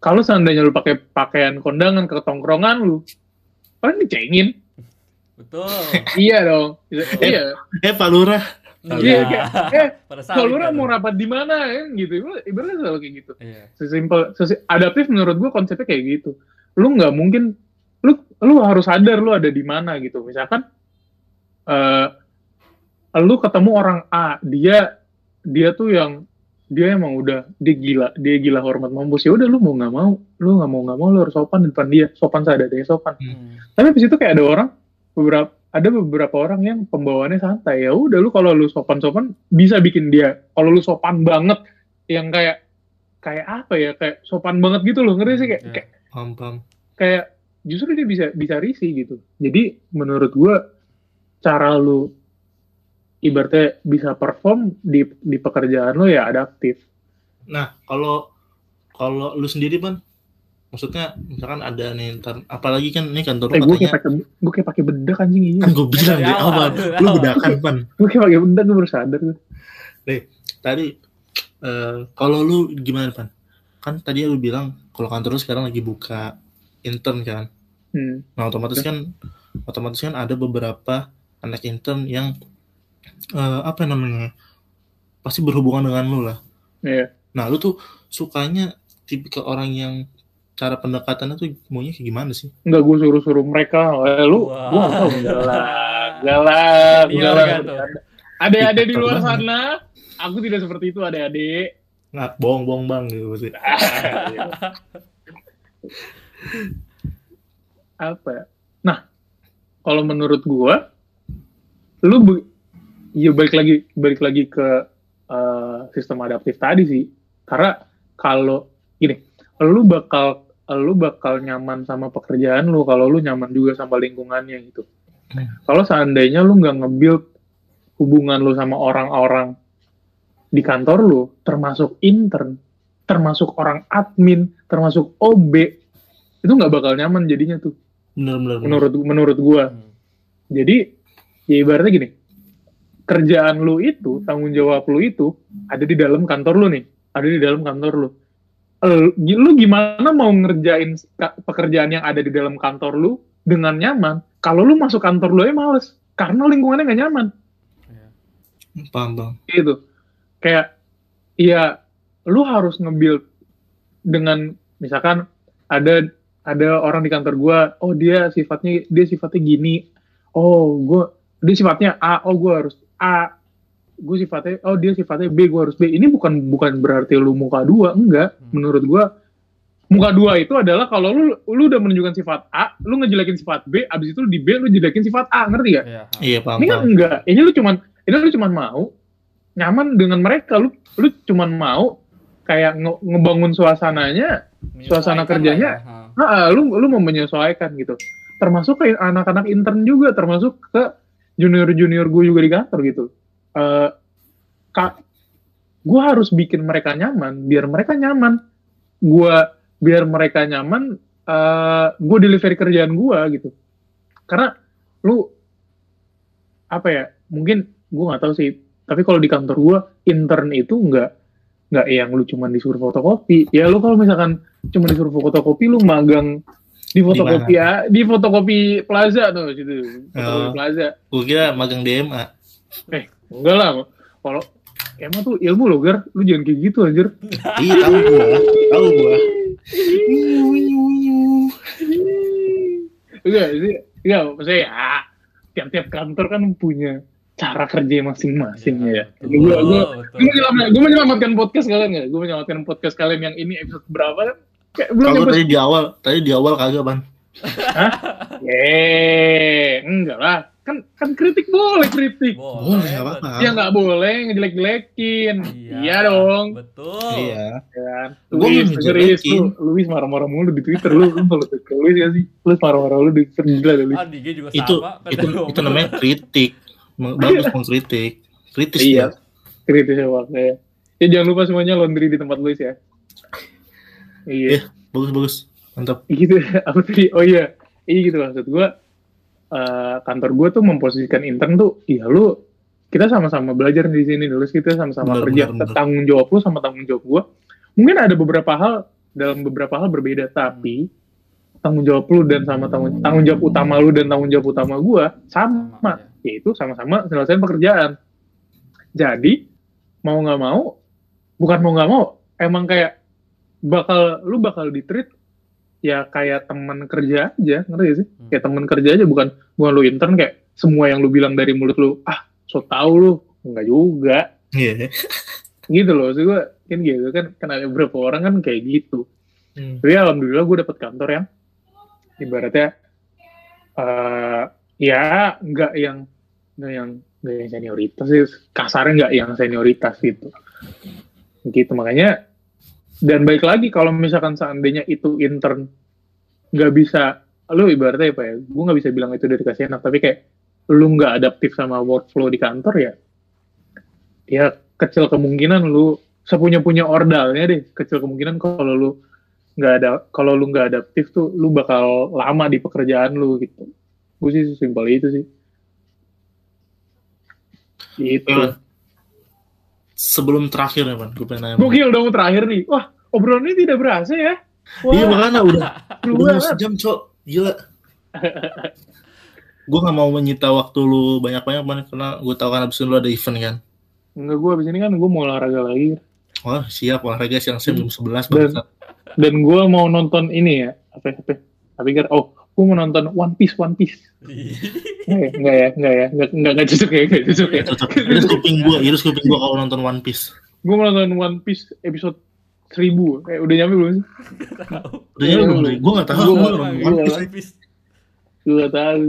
kalau seandainya lo pakai pakaian kondangan ke tongkrongan lo kan dicengin. Betul. Iya dong. Iya. Eh Pak Lurah. Iya, kayak, eh, pada saat kalau itu. orang mau rapat di mana ya? Gitu. Ibaratnya selalu kayak gitu. Iya. Sesimpel sesi- adaptif menurut gua konsepnya kayak gitu. Lu nggak mungkin lu lu harus sadar lu ada di mana gitu misalkan eh lu ketemu orang A dia dia tuh yang dia emang udah dia gila dia gila hormat mampus ya udah lu mau nggak mau lu nggak mau nggak mau lu harus sopan di depan dia sopan seadanya sopan Hmm. tapi di situ kayak ada orang beberapa ada beberapa orang yang pembawaannya santai ya udah lu kalau lu sopan-sopan bisa bikin dia kalau lu sopan banget yang kayak kayak apa ya kayak sopan banget gitu loh ngerti sih kayak Iya. kayak, Pam pam. kayak justru dia bisa bisa risih gitu jadi menurut gua cara lu ibaratnya bisa perform di di pekerjaan lu ya adaptif Nah kalau kalau lu sendiri pan, maksudnya misalkan ada nih ntar, apalagi kan ini kantor eh lu gue kayak katanya pakai gue kayak pakai bedak anjing iya kan gue bilang dari awal, lu bedakan pan. gue kayak pakai bedak gue baru sadar gue. Tadi eh, kalau lu gimana pan? Kan tadi lu bilang kalau kantor lu sekarang lagi buka intern kan. hmm. Nah otomatis kan otomatis kan ada beberapa anak intern yang eh, apa namanya pasti berhubungan dengan lu lah. Iya. Nah lu tuh sukanya tipikal orang yang cara pendekatannya tuh maunya kayak gimana sih? Enggak gue suruh-suruh mereka. Eh, lu, Wah. gua tahu enggak lah. Enggak lah, Iya, enggak lah. kan tuh. Ada-ada di luar sana, aku tidak seperti itu adik-adik. Nggak bohong bohong bang gitu sih. Apa? Nah, kalau menurut gua, lu ya balik lagi balik lagi ke eh, sistem adaptif tadi sih. Karena kalau gini, lu bakal lu bakal nyaman sama pekerjaan lu kalau lu nyaman juga sama lingkungannya gitu. Hmm. Kalau seandainya lu nggak nge-build hubungan lu sama orang-orang di kantor lu, termasuk intern, termasuk orang admin, termasuk OB, itu nggak bakal nyaman jadinya tuh. Bener bener. bener. Menurut menurut gua. Hmm. Jadi ya ibaratnya gini, kerjaan lu itu, tanggung jawab lu itu ada di dalam kantor lu nih, ada di dalam kantor lu. lu gimana mau ngerjain pekerjaan yang ada di dalam kantor lu dengan nyaman kalau lu masuk kantor lu aja males karena lingkungannya nggak nyaman Iya. Paham bang. gitu kayak ya lu harus nge-build dengan misalkan ada ada orang di kantor gua oh dia sifatnya dia sifatnya gini. Oh gua dia sifatnya A. Oh gua harus A. Gue sifatnya oh dia sifatnya B gua harus B. Ini bukan bukan berarti lu muka dua enggak. Hmm. menurut gua muka dua itu adalah kalau lu lu udah menunjukkan sifat A lu ngejelekin sifat B abis itu di B lu jelekin sifat A ngerti gak Iya. Iya paham ini kan enggak. Ini lu cuman ini lu cuman mau nyaman dengan mereka. Lu lu cuman mau kayak nge- ngebangun suasananya suasana kerjanya, lah ya. Nah, lu lu mau menyesuaikan gitu. Termasuk ke anak-anak intern juga termasuk ke junior junior gue juga di kantor gitu. Eh kak gue harus bikin mereka nyaman biar mereka nyaman. Gue biar mereka nyaman eh gue delivery kerjaan gue gitu. Karena lu apa ya mungkin gue nggak tahu sih tapi kalau di kantor gue intern itu nggak nggak yang lu cuman disuruh fotokopi. Ya lu kalau misalkan cuma disuruh fotokopi lu magang di fotokopi ya di fotokopi plaza tuh situ. Fotokopi Oh. plaza. Gue kira magang DMA. eh enggak lah. Kalau emang tuh ilmu lo gar. Lu jangan kayak gitu anjir. Iya tahu gua, tahu gua. enggak sih enggak maksudnya ya tiap-tiap kantor kan punya cara kerja masing-masing ya betul, gue gue menyelamatkan, gue menyelamatkan podcast kalian nggak gue menyelamatkan podcast kalian yang ini episode berapa kan kayak belum Kalau tadi di awal, tadi di awal kagak ban. Eh, enggak lah. Kan kan kritik boleh kritik. Boleh, apa-apa. Ya nggak boleh ngejelek-jelekin. Iya, dong. Betul. Iya. Ya kan? Gua Luis, ngejelekin. lu, Luis marah-marah mulu di Twitter lu, lu kalau ke Luis ya sih, Luis marah-marah lu di Twitter gila lu. Luis. Ah, juga Itu sama. itu gua. itu namanya kritik. Bagus mengkritik. Kritis Iya. dia. Kritis ya. Ya jangan lupa semuanya laundry di tempat Luis ya. Iya. Iya. Bagus bagus. Mantap. gitu apa tadi oh iya iya gitu maksud gue eh, kantor gue tuh memposisikan intern tuh iya lu kita sama-sama belajar di sini dulu kita sama-sama kerja benar. tanggung jawab lu sama tanggung jawab gue mungkin ada beberapa hal dalam beberapa hal berbeda tapi tanggung jawab lu dan sama tanggung tanggung jawab utama lu dan tanggung jawab utama gue sama ya. Yaitu sama-sama selesaiin pekerjaan jadi mau nggak mau bukan mau nggak mau emang kayak bakal lu bakal di treat ya kayak teman kerja aja ngerti gak sih Hmm. kayak teman kerja aja bukan bukan lu intern kayak semua yang lu bilang dari mulut lu ah so tau lu enggak juga Iya. gitu loh sih gue kan gitu kan kan ada beberapa orang kan kayak gitu Hmm. tapi alhamdulillah gue dapet kantor yang ibaratnya eh ya nggak yang nggak yang nggak yang senioritas sih. Kasarnya nggak yang senioritas gitu. Gitu makanya dan baik lagi kalau misalkan seandainya itu intern nggak bisa lu ibaratnya apa ya gue nggak bisa bilang itu dari kasih enak tapi kayak lu nggak adaptif sama workflow di kantor ya ya kecil kemungkinan lu sepunya punya ordalnya deh kecil kemungkinan kalau lu nggak ada kalau lu nggak adaptif tuh lu bakal lama di pekerjaan lu gitu gue sih simpel itu sih gitu Iya. Sebelum terakhir ya, Ban. Gue pengen nanya. Gokil dong terakhir nih wah obrolan ini tidak berasa ya Wah, Iya makanya udah udah mau banget. sejam, Cok. Gila. gue gak mau menyita waktu lu banyak-banyak Ban, karena gue tau kan abis itu lu ada event kan. Enggak, gue abis ini kan gue mau olahraga lagi. Wah siap olahraga siang-siang jam 11 Dan- bang. Dan gue mau nonton ini ya, apa, apa, tapi kan, oh, gue mau nonton One Piece, One Piece. Enggak ya, enggak ya, enggak ya, enggak, enggak, enggak cocok ya, enggak cocok ya. Iris kuping gue, iris kuping gue kalau nonton One Piece. Gue mau nonton One Piece episode 1000, kayak udah nyampe belum sih? Udah nyampe belum? Gue gak tahu. Gua- Gue One gua- Piece. Gue gak tahu.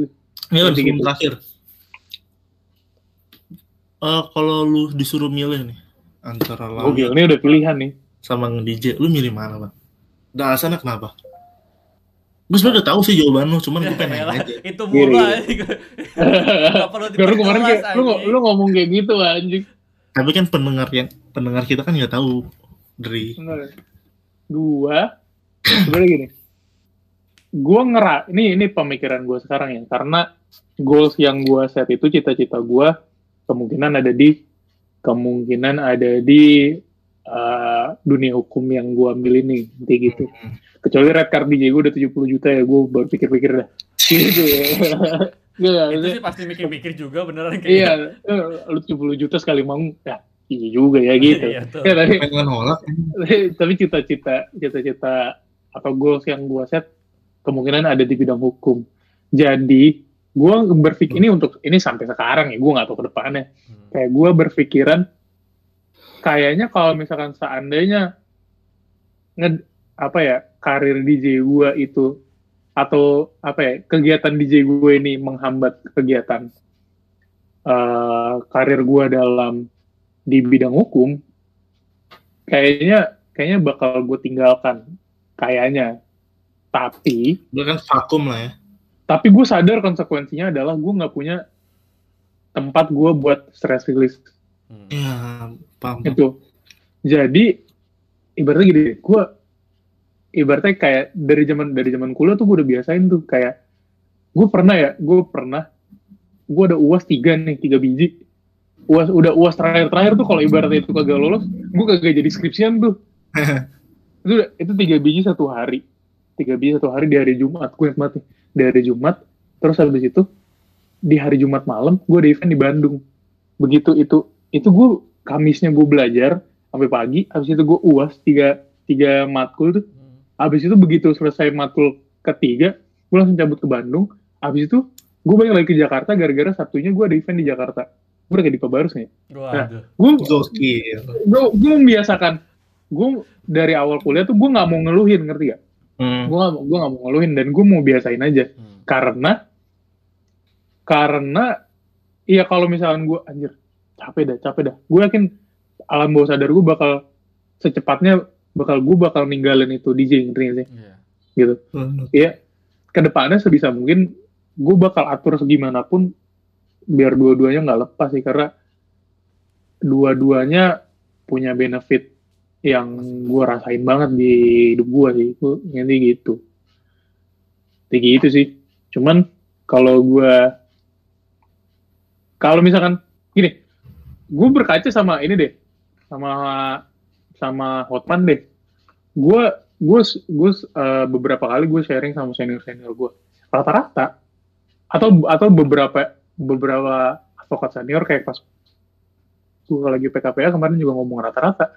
Ini sebelum gitu. terakhir. Eh kalau lu disuruh milih nih antara lagu ini udah pilihan nih. sama nge-DJ, lu milih mana bang? Dan alasannya kenapa? Gue sebenernya udah tahu sih jawaban lu, cuman gue pengen nanya aja. itu mulu Gini. anjing. Gak perlu Baru kemarin kayak, lu, anjing. lu ngomong kayak gitu anjing. Tapi kan pendengar yang pendengar kita kan nggak tahu dari Bener. Gua sebenarnya gini. Gua ngera ini ini pemikiran gua sekarang ya karena goals yang gua set itu cita-cita gua kemungkinan ada di kemungkinan ada di eh, dunia hukum yang gue ambil ini nanti gitu. Hmm. kecuali red card DJ gue udah 70 juta ya gue baru pikir-pikir dah. Gitu ya. Nggak, itu maksudnya- sih pasti mikir-mikir juga beneran kayak iya. eh, lu 70 juta sekali mau ya iya juga ya gitu. Iya, ya, tapi, nolak. tapi cita-cita cita-cita atau goals yang gue set kemungkinan ada di bidang hukum. Jadi gue berpikir ini untuk ini sampai sekarang ya gue nggak tahu ke depannya. Hmm. kayak gue berpikiran kayaknya kalau misalkan seandainya nge, apa ya karir DJ gue itu atau apa ya kegiatan DJ gue ini menghambat kegiatan eh, karir gue dalam di bidang hukum kayaknya kayaknya bakal gue tinggalkan kayaknya tapi Dia kan vakum lah ya. tapi gue sadar konsekuensinya adalah gue nggak punya tempat gue buat stress release Hmm. Iya, paham. itu jadi ibaratnya gini gue ibaratnya kayak dari zaman dari zaman kuliah tuh gue udah biasain tuh kayak gue pernah ya gue pernah gue ada uas tiga nih tiga biji. Uas udah uas terakhir terakhir tuh kalau ibaratnya itu kagak lolos gue kagak jadi skripsian tuh. Itu itu tiga biji satu hari. Tiga biji satu hari di hari Jumat gue nih. Di hari Jumat terus habis itu di hari Jumat malam gue ada event di Bandung. Begitu itu itu gue Kamisnya gue belajar sampai pagi habis itu gue uas tiga tiga matkul tuh Hmm. habis itu begitu selesai matkul ketiga gue langsung cabut ke Bandung habis itu gue balik lagi ke Jakarta gara-gara Sabtunya gue ada event di Jakarta gue udah kayak di Pabarus nih Waduh. gue gue gue membiasakan gue dari awal kuliah tuh gue nggak mau ngeluhin ngerti gak Hmm. gue gak, gue gak mau ngeluhin dan gue mau biasain aja Hmm. karena karena iya kalau misalkan gue anjir capek dah capek dah. Gue yakin alam bawah sadar gue bakal secepatnya bakal gue bakal ninggalin itu DJ ngerti gak sih? Iya. gitu. Hmm. ya ke depannya sebisa mungkin gue bakal atur segimanapun biar dua-duanya nggak lepas sih karena dua-duanya punya benefit yang gue rasain banget di hidup gue sih. Gue nanti gitu. Kayak gitu sih. Cuman kalau gue kalau misalkan gini gue berkaca sama ini deh sama sama Hotman deh. Gue gue gue eh, beberapa kali gue sharing sama senior senior gue rata-rata atau atau beberapa beberapa advokat senior kayak pas gue lagi PKPA kemarin juga ngomong rata-rata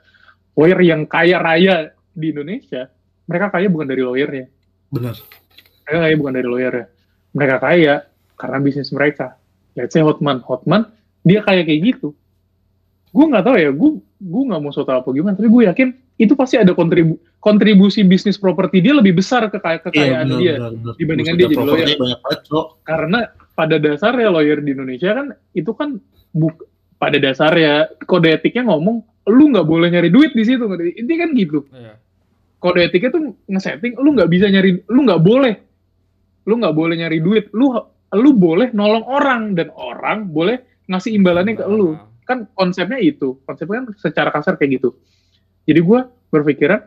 lawyer yang kaya raya di Indonesia mereka kaya bukan dari lawyernya. Benar. mereka kaya bukan dari lawyernya. Mereka kaya karena bisnis mereka. Let's say Hotman. Hotman dia kaya kayak gitu gue nggak tahu ya gue gue nggak mau soal apa gimana tapi gue yakin itu pasti ada kontribu kontribusi bisnis properti dia lebih besar ke kaya- Iya, kekayaan benar, dia benar, benar. dibandingkan Maksudnya dia jadi propertinya lawyer. banyak banget, Cok. karena pada dasarnya lawyer di Indonesia kan itu kan buk pada dasarnya kode etiknya ngomong lu nggak boleh nyari duit di situ ngerti? ini kan gitu Iya. kode etiknya tuh ngesetting lu nggak bisa nyari lu nggak boleh lu nggak boleh nyari duit lu lu boleh nolong orang dan orang boleh ngasih imbalannya ke lu Nah, kan konsepnya itu konsepnya kan secara kasar kayak gitu. Jadi gue berpikiran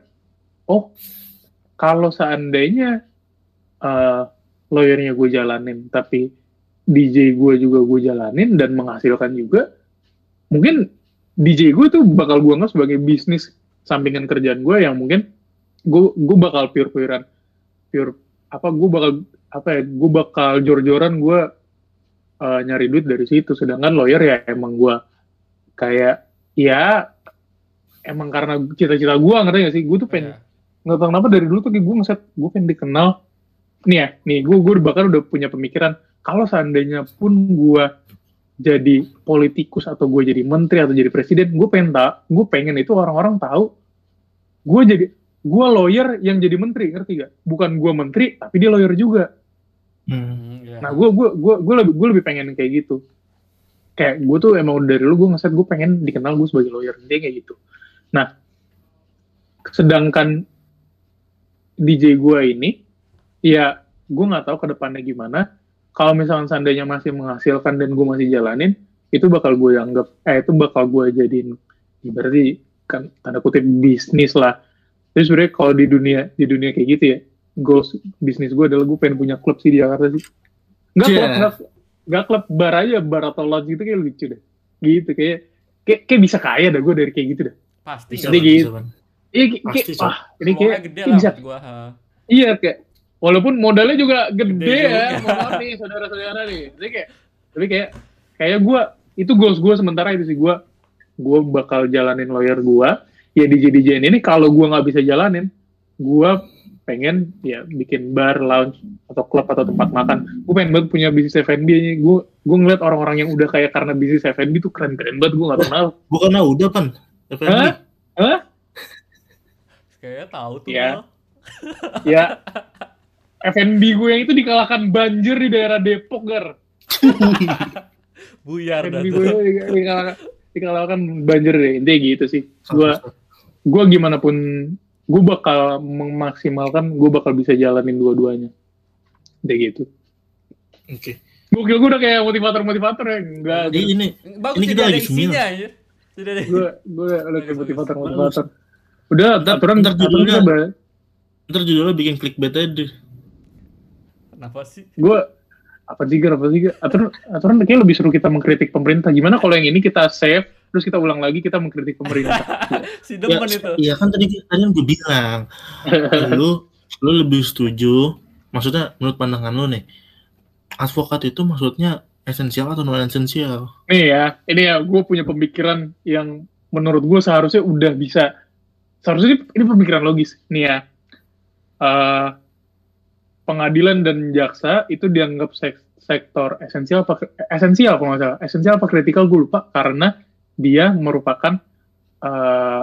oh kalau seandainya eh lawyernya gue jalanin tapi DJ gue juga gue jalanin dan menghasilkan juga mungkin DJ gue tuh bakal gue anggap sebagai bisnis sampingan kerjaan gue yang mungkin gue gue bakal pure purean pure apa gue bakal apa ya gue bakal jor-joran gue eh, nyari duit dari situ. Sedangkan lawyer ya emang gue kayak ya emang karena cita-cita gue ngerti gak sih gue tuh pengen iya. nggak tahu kenapa dari dulu tuh gue ngeset gue pengen dikenal nih ya nih gue gue bahkan udah punya pemikiran kalau seandainya pun gue jadi politikus atau gue jadi menteri atau jadi presiden gue pengen tak gue pengen itu orang-orang tahu gue jadi gue lawyer yang jadi menteri ngerti gak bukan gue menteri tapi dia lawyer juga Hmm. Iya. Nah, gue gue gue gue lebih gue lebih pengen kayak gitu. Kayak gue tuh emang dari dulu gue ngeset gue pengen dikenal gue sebagai lawyer dia kayak gitu. Nah, sedangkan DJ gue ini, ya gue nggak tahu ke depannya gimana. Kalau misalnya seandainya masih menghasilkan dan gue masih jalanin, itu bakal gue anggap, eh itu bakal gue jadiin berarti kan tanda kutip bisnis lah. Jadi sebenarnya kalau di dunia di dunia kayak gitu ya, goals bisnis gue adalah gue pengen punya klub sih di Jakarta sih. Nggak Yeah. klub, nggak klub bar aja, bar atau lodge gitu kayak lucu deh. Gitu kayak kayak, kayak bisa kaya dah gue dari kayak gitu dah. pasti Bisa, Jadi gitu. Iya, kayak, wah, ini kayak, gede kayak bisa, gua ha. iya kayak, walaupun modalnya juga gede, Gede ya, mohon maaf nih saudara-saudara nih, tapi kayak, tapi kayak, kayak gue, itu goals gue sementara itu sih gue, gue bakal jalanin lawyer gue, ya di JDJN ini kalau gue nggak bisa jalanin, gue pengen ya bikin bar, lounge atau klub atau tempat makan. Gue pengen banget punya bisnis F&B nya. Gue gue ngeliat orang-orang yang udah kayak karena bisnis F&B tuh keren-keren banget. Gue nggak kenal. Bukannya udah, Pan? FNB? Hah? Hah? Kayaknya tahu tuh. Iya. Bal. Ya. F&B gue yang itu dikalahkan banjir di daerah Depok, Gar. Buyar dah F&B tuh. gue di- dikalahkan, dikalahkan banjir deh. Intinya gitu sih. Gue gue gimana pun gue bakal memaksimalkan gue bakal bisa jalanin dua-duanya. Udah gitu. Oke. Gue kira gue udah kayak motivator-motivator ya. Enggak. Jadi ini Bagus Ini kita lagi isinya ada. Gue gue udah kayak motivator-motivator. Udah, Ntar- aturan, ntar judulnya- bahas. ntar judulnya bikin clickbait aja deh. Kenapa sih? gue apa sih apa sih aturan aturan kayaknya lebih seru kita mengkritik pemerintah gimana kalau yang ini kita save terus kita ulang lagi kita mengkritik pemerintah Si Ya, itu. iya kan tadi tadi yang gue bilang. lu lu lebih setuju maksudnya menurut pandangan lu nih advokat itu maksudnya esensial atau non esensial nih ya ini ya gue punya pemikiran yang menurut gue seharusnya udah bisa seharusnya ini, ini pemikiran logis nih ya Eh, pengadilan dan jaksa itu dianggap sek- sektor esensial apa esensial kalau nggak salah esensial apa kritikal gue lupa karena dia merupakan eh,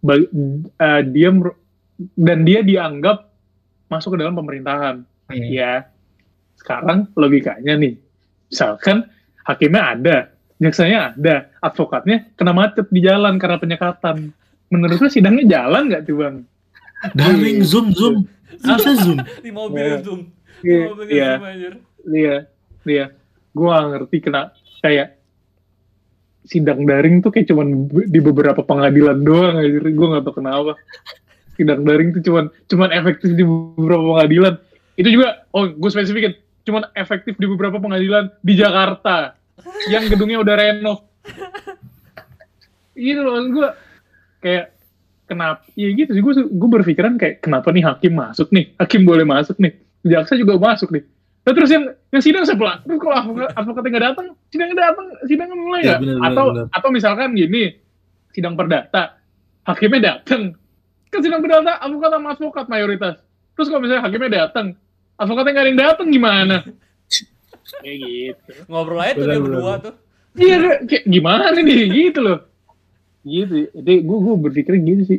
bag- eh, dia dan dia dianggap masuk ke dalam pemerintahan. Ya. Sekarang logikanya nih misalkan hakimnya ada jaksanya ada advokatnya kena macet di jalan karena penyekatan. Menurut lu sidangnya jalan nggak tuh bang? Daring zoom zoom. Zoom. Di mobil Iya. zoom. Di Iya, mobil iya. zoom anjir. iya. Iya. Gue gak ngerti kena kayak sidang daring tuh kayak cuman di beberapa pengadilan doang aja gue gak tau kenapa. Sidang daring tuh cuman cuman efektif di beberapa pengadilan. Itu juga oh gue spesifikin cuman efektif di beberapa pengadilan di Jakarta. Yang gedungnya udah renov. Gitu loh gue kayak kenapa ya gitu sih. Gue gue berpikiran kayak kenapa nih hakim masuk nih? Hakim boleh masuk nih. Jaksa juga masuk nih Nah, terus yang yang sidang sebelah terus kalau advokat advokatnya nggak datang sidangnya datang sidangnya mulai Ya, nggak? benar, atau benar. atau misalkan gini sidang perdata hakimnya datang. Kan sidang perdata advokat sama advokat mayoritas. Terus kalau misalnya hakimnya datang advokatnya nggak ada yang datang gimana? Kayak gitu. Ngobrol aja tuh dia berdua tuh. iya kayak gimana nih? Gitu loh. Gitu. Jadi gue gue berpikir gitu sih.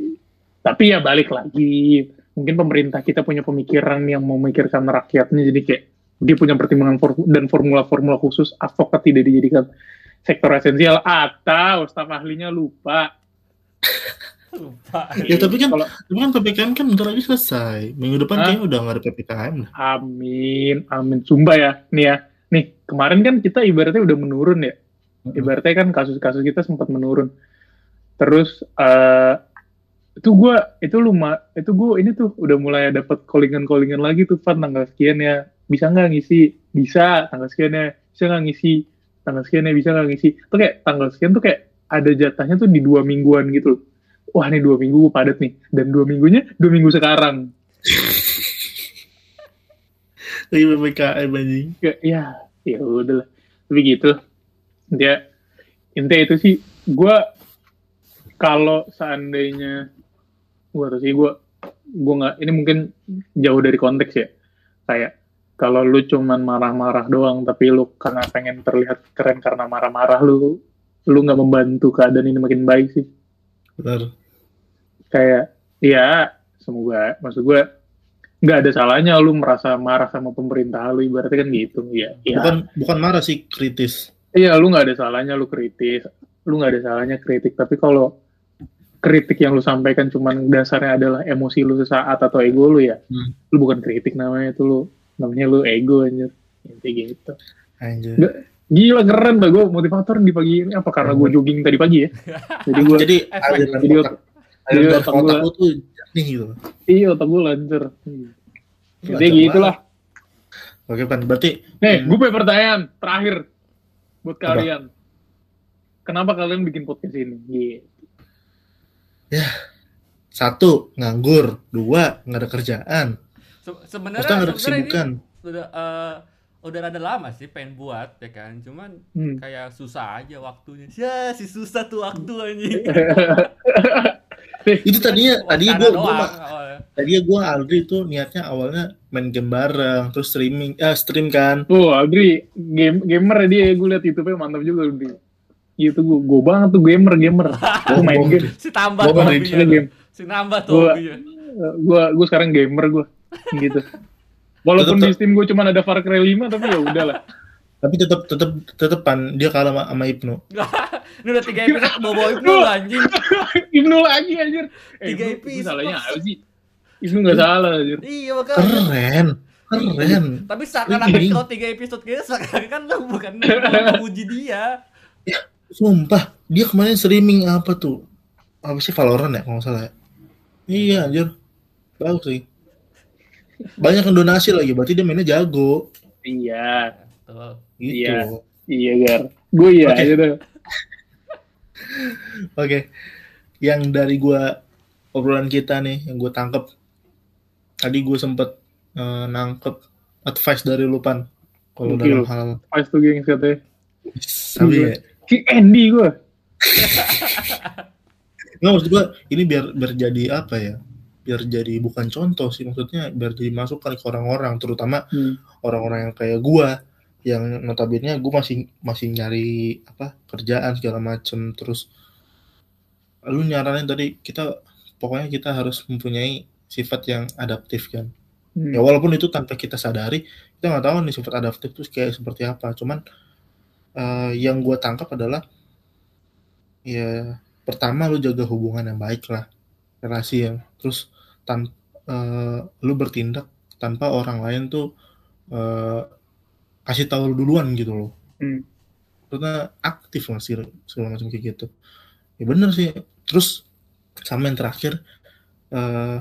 Tapi ya balik lagi. Mungkin pemerintah kita punya pemikiran yang memikirkan rakyatnya jadi kayak dia punya pertimbangan for- dan formula-formula khusus advokat tidak dijadikan sektor esensial? Atau staf ahlinya lupa? Lupa. ya tapi kan Kalau- tapi kan ppkm kan bentar lagi selesai. Minggu depan Hah? kayaknya udah nggak ada ppkm amin amin. Sumpah ya nih ya. Nih kemarin kan kita ibaratnya udah menurun ya. Ibaratnya kan kasus-kasus kita sempat menurun. Terus eh itu gua itu luma itu gua ini tuh udah mulai dapat callingan callingan lagi tuh Van tanggal sekian ya bisa nggak ngisi? Bisa tanggal sekian ya bisa nggak ngisi? Tanggal sekian ya bisa nggak ngisi? Tuh kayak tanggal sekian tuh kayak ada jatahnya tuh di dua mingguan gitu loh. Wah nih dua minggu padat nih. Dan dua minggunya dua minggu sekarang. Lagi ppkm anjing. Ya ya ya udahlah tapi gitu. Dia intinya itu sih gue kalau seandainya gue tuh sih gue gue nggak ini mungkin jauh dari konteks ya. Kayak kalau lu cuman marah-marah doang tapi lu karena pengen terlihat keren karena marah-marah lu lu nggak membantu keadaan ini makin baik sih benar kayak ya semoga maksud gue nggak ada salahnya lu merasa marah sama pemerintah lu ibaratnya kan gitu ya ya bukan bukan marah sih kritis Iya, lu nggak ada salahnya lu kritis, lu nggak ada salahnya kritik. Tapi kalau kritik yang lu sampaikan cuman dasarnya adalah emosi lu sesaat atau ego lu ya, Hmm. lu bukan kritik namanya itu lu, namanya lu ego anjir. Intinya gitu. anjir Nggak, Gila keren tuh gue motivator di pagi ini apa karena gue jogging tadi pagi ya? Jadi gue jadi aliran Jadi otak jadi lu tuh jernih gitu iya otak gue lancar. Jadi Lancar gitu lah. oke pan berarti Nih, Hmm. gue punya pertanyaan terakhir buat Apa? kalian. Kenapa kalian bikin podcast ini? Gitu. satu nganggur, dua nggak ada kerjaan, Se- sebenarnya sebenarnya ini kesibukan. udah eh, udah rada lama sih pengen buat ya kan cuman Hmm. kayak susah aja waktunya ya si susah tuh waktu anjing Itu tadinya tadinya gue gue tadinya gue Aldri itu niatnya awalnya main game bareng, terus streaming, eh stream kan. Tuh, Adri, game gamer dia, gue liat YouTube-nya mantap juga, Adri. Gitu, gue, gue banget tuh gamer, gamer. Gue main game, si tambah tuh game. si nambah tuh gue gue sekarang gamer gue, gitu. Walaupun Tetep- di Steam gue cuma ada Far Cry 5, tapi ya udahlah. Tapi tetap tetap tetepan dia kalah sama, sama Ibnu. ini udah tiga episode bawa bawa itu anjing Ibnu lagi anjir. Eh, Tiga Ibnu- Ibnu episode, salahnya apa sih? Ibnu gak salah anjir. iya makanya Keren, keren. tapi seakan-akan kalau tiga episode gitu seakan-akan lu bukan lu memuji dia Sumpah, dia kemarin streaming apa tuh? Apa sih Valorant ya kalau nggak salah ya? Iya anjir. Bagus sih. Banyak yang donasi lagi, berarti dia mainnya jago. Iya, Gitu. Iya. iya Gar. Gue iya Oke. gitu. Oke. Yang dari gua obrolan kita nih, yang gue tangkep. Tadi gue sempet eh, nangkep advice dari Lupan. Kalau dalam hal Pas tuh gengs katanya. sabi ya. Ki Andy gue. Nggak maksud gue ini biar biar jadi apa ya? Biar jadi bukan contoh sih maksudnya biar jadi masukan ke orang-orang terutama Hmm. orang-orang yang kayak gua yang notabene gue masih masih nyari apa kerjaan segala macem terus lu nyaranin tadi kita pokoknya kita harus mempunyai sifat yang adaptif kan Hmm. ya walaupun itu tanpa kita sadari kita nggak tahu nih sifat adaptif itu kayak seperti apa cuman eh, yang gue tangkap adalah ya pertama lu jaga hubungan yang baik lah relasi yang terus tan eh, lu bertindak tanpa orang lain tuh eh, kasih tahu lu duluan gitu loh. Hmm. karena aktif lah sih segala macam kayak gitu. Ya bener sih. Terus sama yang terakhir eh,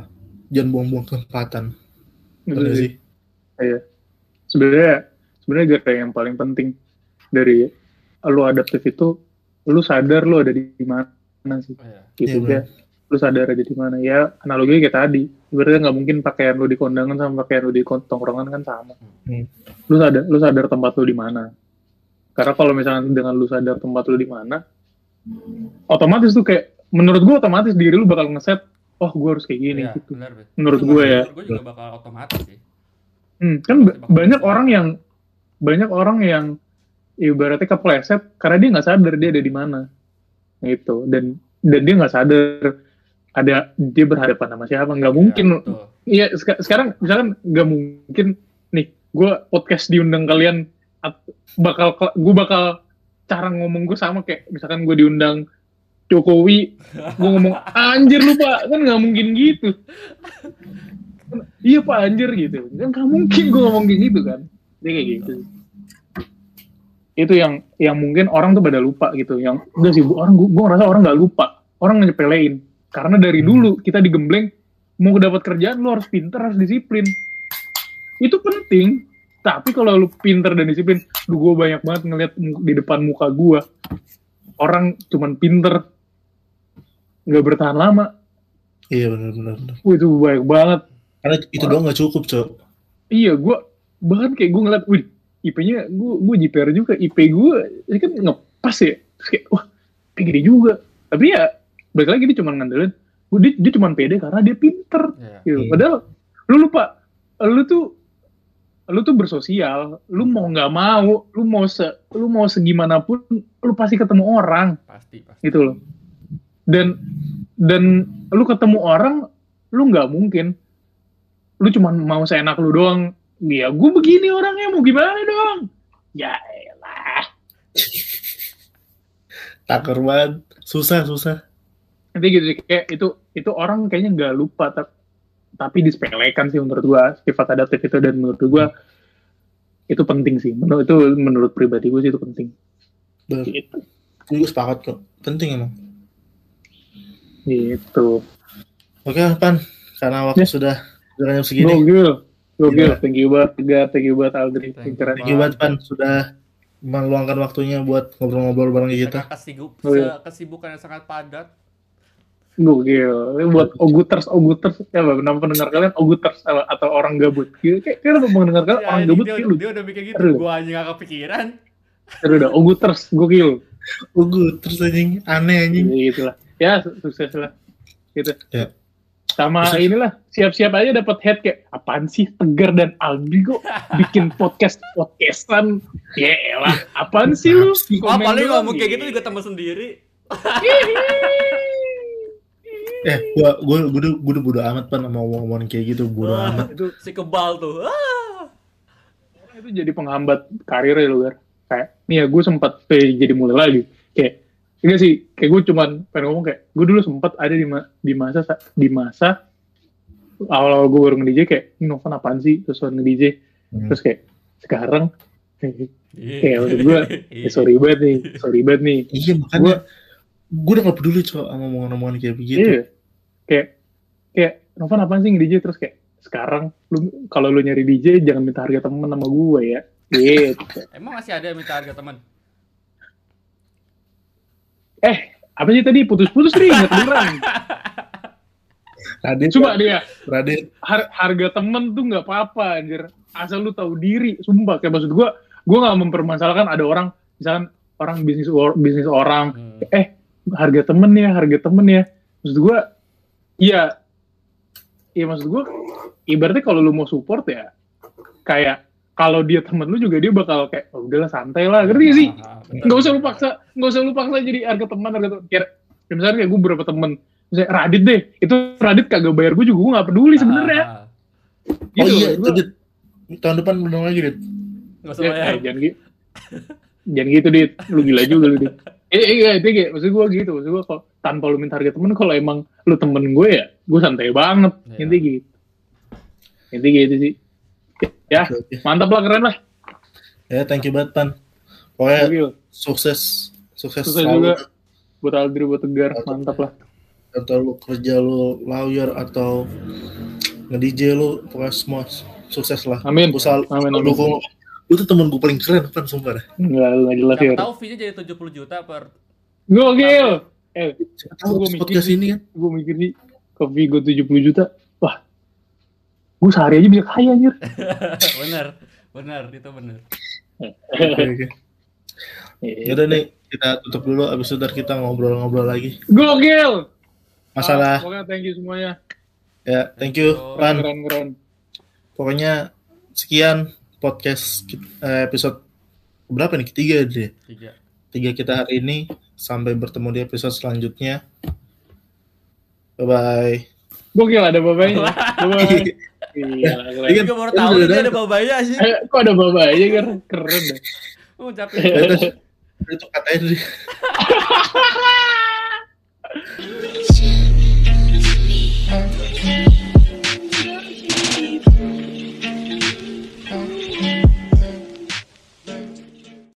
jangan buang-buang kesempatan. Bener sih. sih. Sebenarnya sebenarnya gak kayak yang paling penting dari lu adaptif itu lu sadar lu ada di mana sih. Oh, iya. gitu Iya, ya lu sadar ada di mana. Ya analoginya kayak tadi. Sebenarnya nggak mungkin pakaian lu di kondangan sama pakaian lu di tongkrongan kan sama. Hmm. lu sadar lu sadar tempat lu di mana. Karena kalau misalnya dengan lu sadar tempat lu di mana otomatis tuh kayak menurut gua otomatis diri lu bakal ngeset oh gua harus kayak gini Iya, gitu. benar, Bet. Menurut masih- ya. juga bakal otomatis sih. Hmm, kan ba- banyak orang yang banyak orang yang ibaratnya kepleset karena dia nggak sadar dia ada di mana. Gitu. Dan dan dia nggak sadar ada dia berhadapan sama siapa? Nggak mungkin. Ya, betul. Iya seka- sekarang misalkan nggak mungkin. Nih gue podcast diundang kalian bakal gue bakal cara ngomong gue sama kayak misalkan gue diundang Jokowi gue ngomong anjir lu pak. Kan nggak mungkin gitu. Iya pak anjir gitu. Kan nggak mungkin gue ngomong kayak gitu kan. Dia kayak gitu. Itu yang yang mungkin orang tuh pada lupa gitu. Yang enggak sih orang gue ngerasa orang nggak lupa. Orang nyepelein karena dari dulu kita digembleng mau dapat kerjaan lu harus pinter harus disiplin. Itu penting tapi kalau lu pinter dan disiplin lu gue banyak banget ngeliat di depan muka gue orang cuman pinter nggak bertahan lama. Iya benar-benar Wah, itu banyak banget. Karena itu doang nggak cukup cok. Iya gue bahkan kayak gue ngeliat wih IP-nya gue gue JPR juga IP gue ini kan ngepas ya. Terus kayak wah gede juga. Tapi ya balik lagi dia cuma ngandelin "Wah, dia, dia cuma pede karena dia pinter Iya. gitu. Hmm. Padahal lu lupa, lu tuh lu tuh bersosial, lu mau nggak mau, lu mau se, lu mau segimanapun, lu pasti ketemu orang pasti pasti gitu loh. Dan dan lu ketemu orang, lu nggak mungkin, lu cuma mau seenak lu doang. Ya gue begini orangnya mau gimana dong? Ya elah. takar banget susah susah Nanti gitu sih, kayak itu itu orang kayaknya nggak lupa tapi tapi disepelekan sih menurut gua sifat adaptif itu. Dan menurut gua itu penting sih. Menurut itu menurut pribadi gue sih itu penting. Bener. gitu. Gue juga sepakat kok. Penting emang. Gitu. Oke pan karena waktu Ya. sudah sudah jam segini. Gokil. Gokil. Thank you banget thank you banget Aldri. Thank thank you banget pan sudah meluangkan waktunya buat ngobrol-ngobrol bareng kita. Oh, iya. kesibukan yang sangat padat Gokil. Buat oguters, oguters. Ya, apa, nama pendengar kalian oguters atau, orang gabut. Gitu, kayak, kayak pendengar kalian Ya, orang gabut. dia, lu. dia udah mikir gitu, gua aja gak kepikiran. Seru dah. Oguters, gokil. Ugu terus anjing aneh anjing. Ya, gitu lah. Ya, su- sukses lah. Gitu. Ya. Sama Sukses. inilah, siap-siap aja dapat head kayak, apaan sih Tegar dan Aldi kok bikin podcast podcastan ya elah apaan sih lu Komen paling ngomong kayak gitu gitu. juga temen sendiri. Eh, gua gua gua udah gua udah bodo amat pan sama ngomong kayak gitu, bodo Wah, amat. itu si kebal tuh. Ah. itu jadi penghambat karir ya lu Gar. kayak nih ya gue sempat eh, jadi mulai lagi kayak enggak sih kayak gue cuman pengen ngomong kayak gue dulu sempat ada di ma- di masa sa- di masa awal-awal gue baru nge-DJ kayak ini Novan apaan sih terus nge-DJ Hmm. terus kayak sekarang kayak menurut gue eh, sorry banget nih sorry banget nih Iya makanya gua udah gak peduli cowok sama omongan-omongan kayak begitu. Iya. Kayak kayak Novan apaan sih nge-DJ terus kayak sekarang lu kalau lu nyari DJ jangan minta harga temen sama gue ya. Gitu. Emang masih ada yang minta harga teman? eh, apa sih tadi putus-putus nih nggak kedengeran. Radit, Coba dia Radit, har- harga temen tuh nggak apa-apa anjir. Asal lu tahu diri, sumpah kayak maksud gue gue nggak mempermasalahkan ada orang misalkan orang bisnis or- bisnis orang Hmm. eh harga temen ya harga temen ya. Maksud gue iya. Iya maksud gue ibaratnya kalau lu mau support ya kayak kalau dia temen lu juga dia bakal kayak oh, udahlah santai lah. Ngerti gak sih? Ah, betul. nggak usah lu paksa nggak usah lu paksa jadi harga teman harga teman kayak ya misalnya kayak gue beberapa temen misalnya Radit deh itu Radit kagak bayar gue juga gue nggak peduli sebenarnya. Ah, Oh Gitu, iya, gua- itu Dit. Tahun depan belum lagi, Dit. nggak usah Ya, bayar. eh, jangan gitu jangan gitu dit. Lu gila juga lu dit eh iya itu kayak maksud gue gitu maksud gue kalau tanpa lu minta harga temen kalau emang lu temen gue ya gue santai banget Iya. intinya gitu intinya gitu sih ya mantap lah keren lah Ya, thank you banget, Pan. Pokoknya sukses, sukses Sukses selalu. juga. buat Aldri buat Tegar mantap lah Atau lu kerja lu lawyer atau nge-DJ lu, pokoknya semua sukses lah. Amin. Gue selalu Amin, amin. dukung lu. Tuh temen gue paling keren, Pan, sumpah dah. nggak lu nggak jelas ya tahu fee-nya jadi 70 juta per gokil! eh Siapa tahu Gua mikir podcast ini kan. gue mikir sih kopi gue 70 juta? Wah gue sehari aja bisa kaya anjir. Bener bener itu bener. Oke, oke. Yaudah nih, kita tutup dulu, abis itu ntar kita ngobrol-ngobrol lagi. gokil! Masalah, Ah, pokoknya thank you semuanya. Ya, thank you, keren. Pokoknya sekian podcast eh, episode berapa nih? Ketiga deh. tiga Tiga kita hari ini. Sampai bertemu di episode selanjutnya. Bye-bye. Gokil ada babanya. Bye. Iya. Iya. gue baru tahu udah dia ada. ada babanya sih Eh, kok ada babanya kan? Keren deh. oh capek Itu, itu katanya